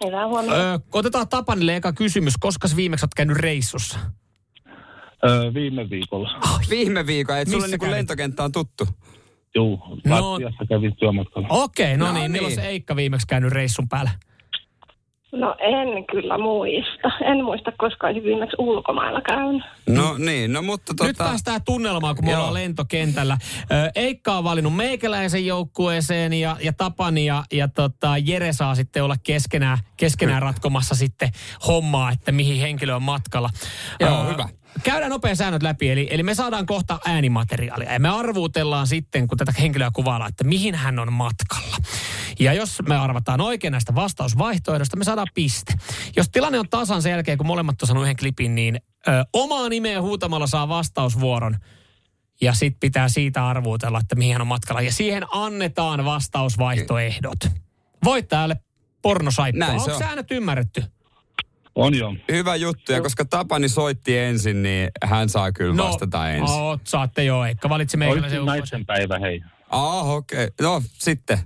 Speaker 7: Hyvää huomenta.
Speaker 2: Ö, otetaan Tapanille eka kysymys. Koska viimeksi olet käynyt reissussa?
Speaker 6: Öö, viime viikolla.
Speaker 3: Viime viikon, että sulle niinku
Speaker 2: kävit?
Speaker 3: lentokenttä on tuttu.
Speaker 6: Juu,
Speaker 2: No-
Speaker 6: Latviassa kävin työmatkalla.
Speaker 2: Okei, okay, no,
Speaker 3: No
Speaker 2: niin. Milloin
Speaker 3: niin.
Speaker 2: se Eikka viimeksi käynyt reissun päällä?
Speaker 7: No en kyllä muista. En muista, koska olisin viimeksi ulkomailla käynyt.
Speaker 3: No niin, no mutta tota...
Speaker 2: Nyt päästään tunnelmaan, kun me
Speaker 3: Joo.
Speaker 2: ollaan lentokentällä. Ö, Eikka on valinnut meikäläisen joukkueeseen ja, ja Tapani ja, ja tota, Jere saa sitten olla keskenään, keskenään ratkomassa sitten hommaa, että mihin henkilö on matkalla.
Speaker 3: Joo,
Speaker 2: Ö,
Speaker 3: hyvä.
Speaker 2: Käydään nopea säännöt läpi, eli, eli me saadaan kohta äänimateriaalia ja me arvuutellaan sitten, kun tätä henkilöä kuvaillaan, että mihin hän on matkalla. Ja jos me arvataan oikein näistä vastausvaihtoehdosta, me saadaan piste. Jos tilanne on tasan sen jälkeen, kun molemmat on yhden klipin, niin ö, omaa nimeä huutamalla saa vastausvuoron. Ja sitten pitää siitä arvuutella, että mihin hän on matkalla. Ja siihen annetaan vastausvaihtoehdot. Voittajalle pornosaippua.
Speaker 3: Näin
Speaker 2: Onko
Speaker 3: on.
Speaker 2: säännöt ymmärretty?
Speaker 6: On joo.
Speaker 3: Hyvä juttu, ja koska Tapani soitti ensin, niin hän saa kyllä vastata ensin.
Speaker 2: oot, saatte jo, Eikka. Valitsi meikäläisen
Speaker 6: naisten päivä, hei.
Speaker 3: Ah, okei. Okay. No, sitten.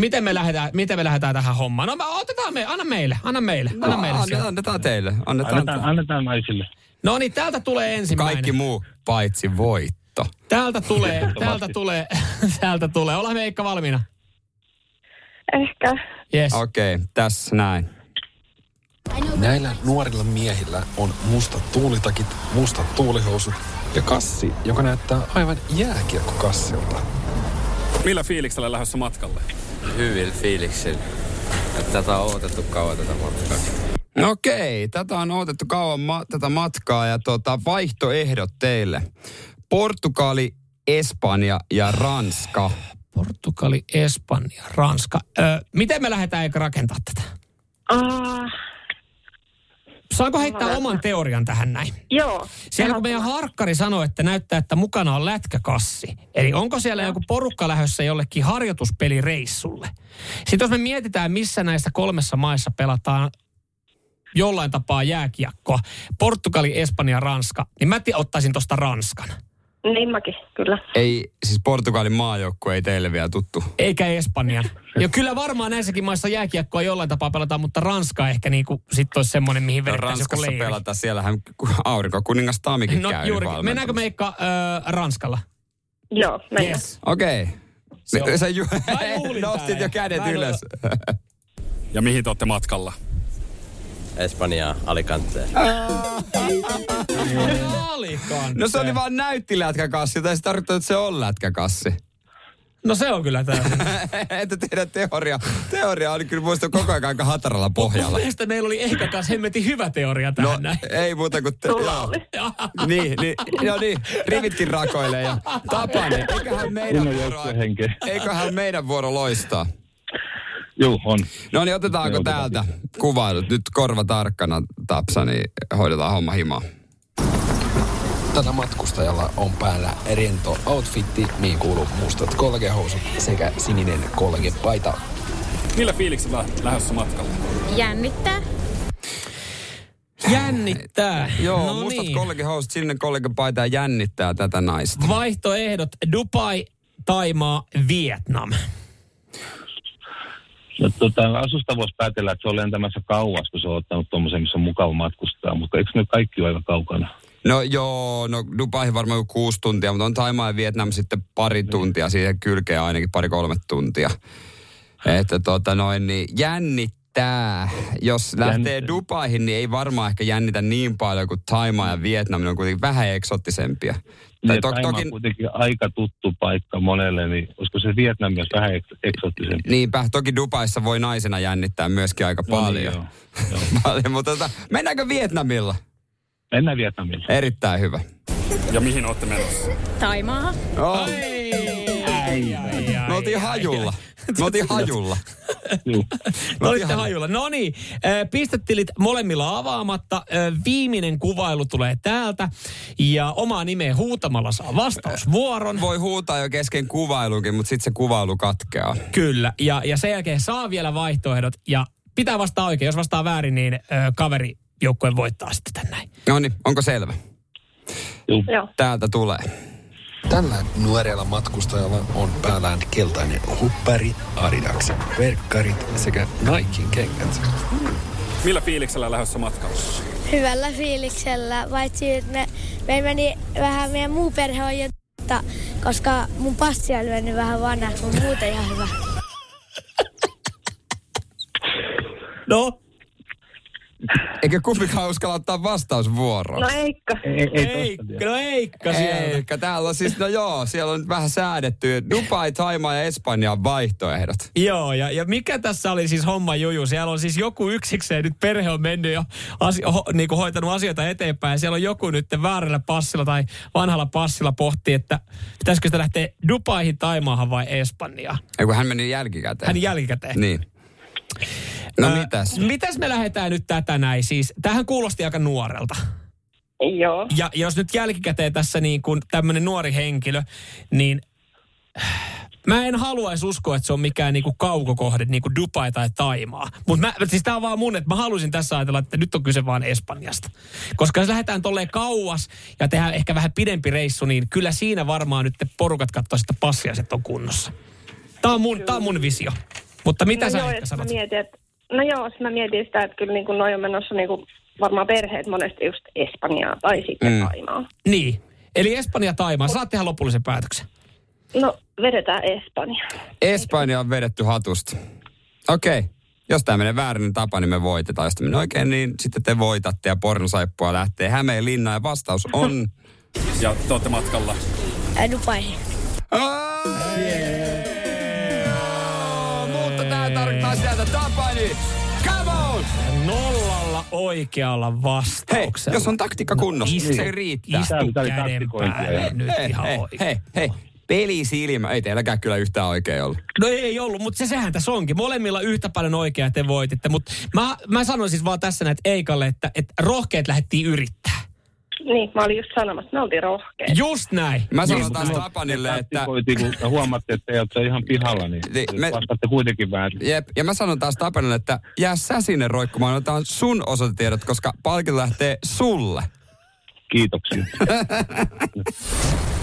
Speaker 2: Miten me lähdetään, miten me lähdetään tähän hommaan? No otetaan me, anna meille, anna meille, anna
Speaker 3: No,
Speaker 2: meille
Speaker 3: annetaan, annetaan teille. Annetaan,
Speaker 6: Annetaan, annetaan naisille.
Speaker 2: No niin, täältä tulee ensimmäinen.
Speaker 3: kaikki muu paitsi voitto.
Speaker 2: Täältä tulee, täältä tulee, <laughs> täältä tulee. Ollaan me Eikka valmiina.
Speaker 7: Ehkä.
Speaker 2: Yes.
Speaker 3: Okei, okay, tässä näin.
Speaker 11: Näillä nuorilla miehillä on mustat tuulitakit, mustat tuulihousut ja kassi, joka näyttää aivan jääkiekkokassilta.
Speaker 12: Millä fiiliksellä lähdössä matkalle?
Speaker 13: Hyvillä fiiliksillä. Että tätä on odotettu kauan tätä matkaa.
Speaker 3: No Okei, tätä on odotettu kauan ma- tätä matkaa ja tota, vaihtoehdot teille. Portugali, Espanja ja Ranska.
Speaker 2: Portugali, Espanja, Ranska. Ö, miten me lähdetään Eikka rakentaa tätä?
Speaker 7: Uh,
Speaker 2: Saanko heittää oman teorian tähän näin?
Speaker 7: joo.
Speaker 2: Siellä kun meidän harkkari sanoi, että näyttää, että mukana on lätkäkassi. Eli onko siellä joku porukka lähdössä jollekin harjoituspelireissulle? Sitten jos me mietitään, missä näissä kolmessa maissa pelataan jollain tapaa jääkiekkoa, Portugali, Espanja, Ranska, niin mä ottaisin tuosta Ranskan.
Speaker 7: Niin mäkin, kyllä.
Speaker 3: Ei, siis Portugalin maajoukkue ei teille vielä tuttu.
Speaker 2: Eikä Espanjan. Ja kyllä varmaan näissäkin maissa jääkiekkoa jollain tapaa pelataan, mutta Ranska ehkä niinku sit olisi semmoinen, mihin
Speaker 3: No,
Speaker 2: vedettäisiin joku
Speaker 3: Ranskassa
Speaker 2: leiri.
Speaker 3: pelataan, siellähän aurinkokuningas Tamikin
Speaker 2: No
Speaker 3: käy
Speaker 2: juuri.
Speaker 3: valmentamassa.
Speaker 2: Mennäänkö Meikka äh, Ranskalla?
Speaker 7: Joo, mennään.
Speaker 2: Yes.
Speaker 3: Okei. Okay.
Speaker 2: on-
Speaker 3: Sä ju- <laughs> nostit jo kädet
Speaker 2: Mä
Speaker 3: ylös.
Speaker 12: Ja mihin te olette matkalla?
Speaker 13: Espanjaa, Alicanteen.
Speaker 2: Alikante.
Speaker 3: No se oli vaan näytti lätkäkassi, tai se tarkoittaa, että se on lätkäkassi.
Speaker 2: No se on kyllä täysin.
Speaker 3: että teidän teoria, teoria oli kyllä muista koko ajan aika hataralla pohjalla.
Speaker 2: Mielestäni meillä oli ehkä kanssa hemmetin hyvä teoria tähän
Speaker 3: No ei muuta kuin... Te,
Speaker 7: Sulla
Speaker 3: joo.
Speaker 7: oli.
Speaker 3: Niin, niin, no niin, rivitkin rakoilee ja Tapani, eiköhän meidän vuoro, eiköhän meidän vuoro loistaa.
Speaker 6: Juu, on.
Speaker 3: No niin, otetaanko
Speaker 6: Me otetaan
Speaker 3: täältä kuvailut? Nyt korva tarkkana, Tapsa, niin hoidetaan homma himaa.
Speaker 11: Tällä matkustajalla on päällä rento outfitti, mihin kuuluu mustat kolgehousut sekä sininen kolgepaita.
Speaker 12: Millä fiiliksellä lähdössä matkalle?
Speaker 14: Jännittää.
Speaker 2: Jännittää.
Speaker 3: Joo,
Speaker 2: no
Speaker 3: mustat
Speaker 2: niin.
Speaker 3: kollegihousut, sinne kollegipaita ja jännittää tätä naista.
Speaker 2: Vaihtoehdot Dubai, Taimaa, Vietnam.
Speaker 15: No, tota, asusta voisi päätellä, että se on lentämässä kauas, kun se on ottanut tuommoisen, missä on mukava matkustaa. Mutta eikö ne kaikki ole aika kaukana?
Speaker 3: No joo, no Dubaihin varmaan joku kuusi tuntia, mutta on Taimaa ja Vietnam sitten pari tuntia, siihen kylkeen ainakin pari-kolme tuntia. <laughs> Että tota noin, niin jännittää. Jos lähtee
Speaker 15: Jännittää.
Speaker 3: Dubaihin, niin ei varmaan ehkä jännitä niin paljon kuin Taimaa ja Vietnam, ne on kuitenkin vähän eksoottisempia. Tai
Speaker 15: Tai
Speaker 3: to,
Speaker 15: Taima
Speaker 3: toki,
Speaker 15: on kuitenkin aika tuttu paikka monelle, niin olisiko se Vietnam myös vähän eks- eksoottisempi?
Speaker 3: niinpä, toki Dubaissa voi naisena jännittää myöskin aika
Speaker 15: No niin,
Speaker 3: paljon.
Speaker 15: joo. <laughs>
Speaker 3: paljon mutta tota, mennäänkö Vietnamilla?
Speaker 15: Mennään Vietnamille.
Speaker 3: Erittäin hyvä.
Speaker 12: Ja mihin olette menossa?
Speaker 14: Taimaahan.
Speaker 3: Oh. Me oltiin hajulla. <laughs> Me oltiin hajulla. <laughs>
Speaker 2: Me olitte hajulla. No niin, pistetilit molemmilla avaamatta. Viimeinen kuvailu tulee täältä. Ja omaa nimeä huutamalla saa vastausvuoron.
Speaker 3: Voi huutaa jo kesken kuvailunkin, mutta sitten se kuvailu katkeaa.
Speaker 2: Kyllä. Ja, ja sen jälkeen saa vielä vaihtoehdot. Ja pitää vastaa oikein. Jos vastaa väärin, niin kaveri joukkue voittaa sitten tän näin.
Speaker 3: No niin, onko selvä?
Speaker 7: Joo.
Speaker 3: Täältä tulee.
Speaker 11: Tällä nuorella matkustajalla on päällään keltainen huppari, Adidaksen verkkarit sekä Nikein kengät.
Speaker 12: Millä fiiliksellä lähdössä matkalle?
Speaker 16: hyvällä fiiliksellä, paitsi että me, me meni vähän, meidän muu perhe on jo koska mun passi oli mennyt vähän vanhaksi, mutta muuten ihan hyvä.
Speaker 2: No?
Speaker 3: Eikä kumpikaan uskalla ottaa vastausvuoroa.
Speaker 7: No eikka.
Speaker 15: Ei, ei
Speaker 2: Eikka, no Eikka sieltä.
Speaker 3: Eikä, täällä on siis, no joo, siellä on nyt vähän säädetty. Dubai, Taimaa ja Espanja on vaihtoehdot.
Speaker 2: Joo, ja, ja mikä tässä oli siis homma juju? Siellä on siis joku yksikseen, nyt perhe on mennyt jo asio, ho, niin kuin hoitanut asioita eteenpäin. Ja siellä on joku nyt väärällä passilla tai vanhalla passilla pohti, että pitäisikö sitä lähteä Dubaihin, Taimaahan vai Espanjaan.
Speaker 3: Ei kun hän meni jälkikäteen.
Speaker 2: Hän jälkikäteen.
Speaker 3: Niin. No
Speaker 2: Ö,
Speaker 3: mitäs?
Speaker 2: Mitäs me lähdetään nyt tätä näin? Siis, tämähän kuulosti aika nuorelta.
Speaker 7: Joo.
Speaker 2: Ja jos nyt jälkikäteen tässä niin kuin tämmöinen nuori henkilö, niin mä en haluaisi uskoa, että se on mikään niin kuin kaukokohde, niin kuin Dubai tai Taimaa. Mutta siis tää on vaan mun, että mä haluaisin tässä ajatella, että nyt on kyse vaan Espanjasta. Koska jos lähdetään tolleen kauas ja tehdään ehkä vähän pidempi reissu, niin kyllä siinä varmaan nyt porukat katsoo sitä passia, että on kunnossa. Tää on mun, tää on mun visio. Mutta mitä
Speaker 7: no
Speaker 2: sä
Speaker 7: joo,
Speaker 2: ehkä sanot?
Speaker 7: Mietin, että, no joo, mä mietin sitä, että kyllä niin kuin noi on menossa niin kuin varmaan perheet monesti just Espanjaa tai sitten
Speaker 3: Mm.
Speaker 7: mm. Taimaa.
Speaker 2: Niin. Eli Espanja Taimaa. Saat tehdä lopullisen päätöksen.
Speaker 7: No vedetään Espanja.
Speaker 3: Espanja on vedetty hatusta. Okei. Okay. Jos tämä menee väärin tapa, niin me voitetaan. Jos tämä menee oikein, niin sitten te voitatte ja pornosaippua lähtee Hämeenlinna ja vastaus on...
Speaker 12: Ja te olette matkalla.
Speaker 16: Ää, Dubaihin.
Speaker 3: Mutta Tapani. Come on!
Speaker 2: Nollalla oikealla
Speaker 3: Hei,
Speaker 2: vastauksella.
Speaker 3: jos on taktiikka kunnossa,
Speaker 2: istu-
Speaker 3: niin se riittää.
Speaker 2: Istu käden päälle nyt
Speaker 3: hei,
Speaker 2: ihan
Speaker 3: hei,
Speaker 2: oikein.
Speaker 3: hei, hei. Pelisilmä. Ei teilläkään kyllä yhtään oikein ollut.
Speaker 2: No ei ollut, mutta se sehän tässä onkin. Molemmilla yhtä paljon oikeaa te voititte. Mutta mä, mä sanoin siis vaan tässä näet Eikalle, että, että rohkeat lähdettiin yrittää.
Speaker 7: Niin, mä olin just sanomassa, että me oltiin rohkeita.
Speaker 2: Just näin.
Speaker 3: Mä sanon
Speaker 2: Just
Speaker 3: taas. Tapanille, että...
Speaker 15: Kun huomaatte, että te olette ihan pihalla, niin
Speaker 3: Niin, me-
Speaker 15: vastaatte kuitenkin väärin.
Speaker 3: Jep, ja mä sanon taas Tapanille, että jää sä sinne roikkumaan, otetaan sun osoitetiedot, koska palkinto lähtee sulle.
Speaker 15: Kiitoksia. <laughs>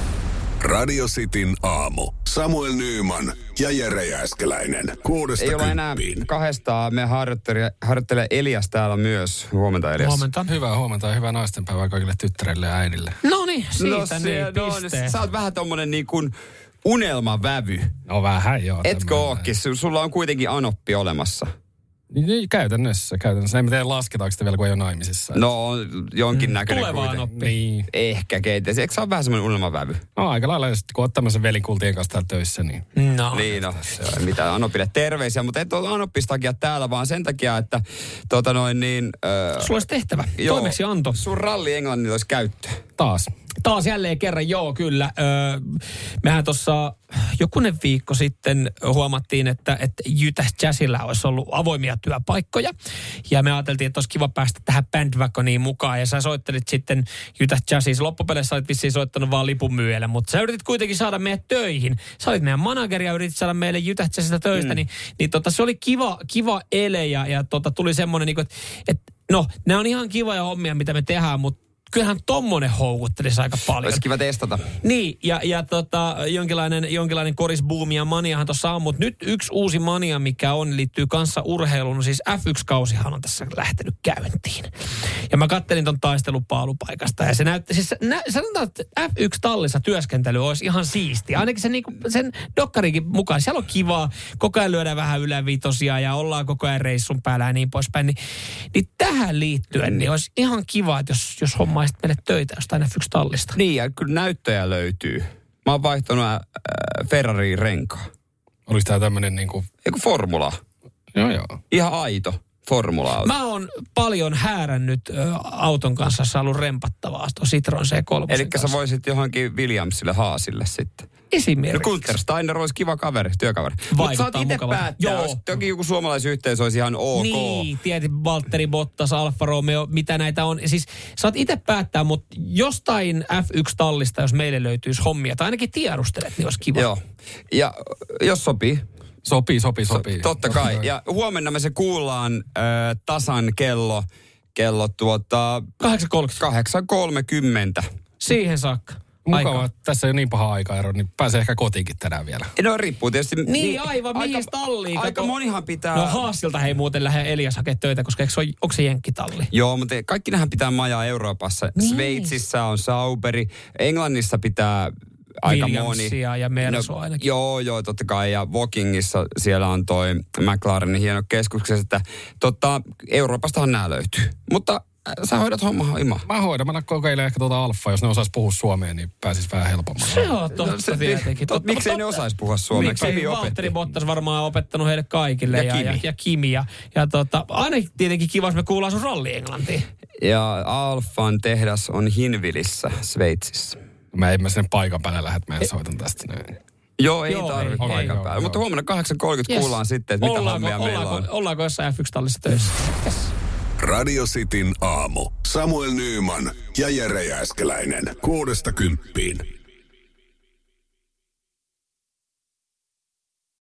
Speaker 1: Radio Cityn aamu. Samuel Nyyman ja Jere Jääskeläinen. Kuudesta
Speaker 3: Ei ole enää kahdestaan. Me harjoittelee, harjoittelee Elias täällä myös. Huomenta Elias.
Speaker 2: Huomenta.
Speaker 11: Hyvää huomenta ja hyvää naistenpäivää kaikille tyttärille ja äidille.
Speaker 2: No niin, siitä
Speaker 3: no, se-
Speaker 2: niin,
Speaker 3: no,
Speaker 2: pisteet.
Speaker 3: sä oot vähän tommonen niin kuin unelmavävy.
Speaker 11: No vähän joo.
Speaker 3: Etkö ookin? Su- Sulla on kuitenkin anoppi olemassa.
Speaker 11: Niin, niin, käytännössä, käytännössä. En tiedä lasketaanko sitä vielä, kun ei ole naimisissa.
Speaker 3: No, jonkin näköinen
Speaker 2: Tuleva
Speaker 3: kuitenkin.
Speaker 2: anoppi.
Speaker 11: Niin.
Speaker 3: Ehkä kenties. Eikö se ole vähän semmoinen unelmavävy?
Speaker 11: No aika lailla, sitten kun oot tämmöisen velikultien kanssa täällä töissä, niin...
Speaker 2: No.
Speaker 3: Niin no, mitä Anopille terveisiä, mutta et ole Anoppis takia täällä, vaan sen takia, että tota noin niin... Öö,
Speaker 2: Sulla olisi tehtävä.
Speaker 3: joo,
Speaker 2: Toimeksi anto.
Speaker 3: Sun ralli Englannilla olisi käyttö.
Speaker 11: Taas.
Speaker 2: Taas jälleen kerran, joo kyllä. Öö, mehän tuossa jokunen viikko sitten huomattiin, että, että Jytä Jazzillä olisi ollut avoimia työpaikkoja. Ja me ajateltiin, että olisi kiva päästä tähän bandwagoniin mukaan. Ja sä soittelit sitten Jytä Jazzissa. Loppupeleissä olit vissiin soittanut vaan lipun myyjälle, mutta sä yritit kuitenkin saada meidät töihin. Sä olit meidän manageri ja yritit saada meille Jytä Jazzista töistä. Mm. Niin, niin tota, se oli kiva, kiva ele ja, ja tota, tuli semmoinen, niin kuin, että, että no, nämä on ihan kivoja hommia, mitä me tehdään, mutta kyllähän tommonen houkuttelisi aika paljon.
Speaker 3: Olisi kiva testata.
Speaker 2: Niin, ja, ja tota, jonkinlainen, jonkinlainen korisbuumi ja maniahan tuossa on, mutta nyt yksi uusi mania, mikä on, liittyy kanssa urheiluun. Siis F1-kausihan on tässä lähtenyt käyntiin. Ja mä kattelin ton taistelupaalupaikasta ja se näytti, siis nä, sanotaan, että F1-tallissa työskentely olisi ihan siistiä. Ainakin se niinku, sen dokkarikin mukaan. Siellä on kivaa, koko ajan lyödään vähän ylävitosia ja ollaan koko ajan reissun päällä ja niin poispäin. Niin, niin tähän liittyen niin olisi ihan kiva, että jos, jos homma hommaisit meille töitä jostain F1-tallista.
Speaker 3: Niin, ja kyllä näyttöjä löytyy. Mä oon vaihtanut äh, Ferrariin renkaa.
Speaker 11: Olisi tää tämmönen niinku...
Speaker 3: Eiku formula.
Speaker 11: Joo, joo.
Speaker 3: Ihan aito formula
Speaker 2: Mä oon paljon häärännyt ö, auton kanssa, jossa on ollut rempattavaa, tuo Citroen C3.
Speaker 3: Eli sä voisit johonkin Williamsille haasille sitten.
Speaker 2: Esimerkiksi.
Speaker 3: No Steiner olisi kiva kaveri, työkaveri. Mutta saat itse päättää,
Speaker 2: Joo.
Speaker 3: toki joku suomalaisyhteisö olisi ihan ok.
Speaker 2: Niin, tiedät, Valtteri Bottas, Alfa Romeo, mitä näitä on. Siis saat itse päättää, mutta jostain F1-tallista, jos meille löytyisi hommia, tai ainakin tiedustelet, niin olisi kiva.
Speaker 3: Joo. Ja jos sopii,
Speaker 11: Sopii, sopii, sopii.
Speaker 3: So, totta kai. Ja huomenna me se kuullaan äh, tasan kello, kello tuota...
Speaker 2: 8.30.
Speaker 3: 8.30.
Speaker 2: Siihen saakka.
Speaker 11: Mukava, että tässä ei ole niin paha aikaero, niin pääsee ehkä kotiinkin tänään vielä.
Speaker 3: No riippuu tietysti.
Speaker 2: Niin, aivan, mihin talliin?
Speaker 3: Aika
Speaker 2: kato.
Speaker 3: monihan pitää...
Speaker 2: No Haasilta hei muuten lähde Elias hakea töitä, koska eikö se ole, onko se jenkkitalli?
Speaker 3: Joo, mutta kaikki nähän pitää majaa Euroopassa.
Speaker 2: Niin.
Speaker 3: Sveitsissä on Sauberi, Englannissa pitää aika moni.
Speaker 2: Ja Mersu
Speaker 3: No,
Speaker 2: ainakin.
Speaker 3: Joo, joo, totta kai. Ja Walkingissa siellä on toi McLarenin hieno keskuksessa, että tota, Euroopastahan nämä löytyy. Mutta äh, sä hoidat hommaa ima.
Speaker 11: Mä hoidan, mä kokeilen ehkä tuota alfa, jos ne osais puhua suomea, niin pääsis vähän helpommalla.
Speaker 2: Se on totta tietenkin.
Speaker 3: Tot, miksei ne osaisi puhua suomeksi?
Speaker 2: Miksei. Valtteri Bottas varmaan opettanut heille kaikille.
Speaker 3: Ja
Speaker 2: ja,
Speaker 3: Kimi.
Speaker 2: ja, ja Kimi. Ja, ja tota, aina tietenkin kiva, jos me kuullaan sun ralli Englantiin.
Speaker 3: Ja Alfan tehdas on Hinvilissä, Sveitsissä.
Speaker 11: Mä en mä sinne paikan päälle lähde, mä en soitan tästä näin.
Speaker 3: Joo, ei
Speaker 2: Joo,
Speaker 3: tarvitse
Speaker 2: ei,
Speaker 3: paikan
Speaker 11: ei,
Speaker 3: päällä.
Speaker 11: joo,
Speaker 3: Mutta
Speaker 11: joo.
Speaker 3: huomenna 8.30
Speaker 2: Yes.
Speaker 3: kuullaan sitten, että mitä
Speaker 2: ollaanko,
Speaker 3: hommia meillä
Speaker 2: ollaanko,
Speaker 3: on.
Speaker 2: ollaanko jossain F1-tallissa töissä? Yes.
Speaker 1: Radio Cityn aamu. Samuel Nyyman ja Jere Jääskeläinen. Kuudesta kymppiin.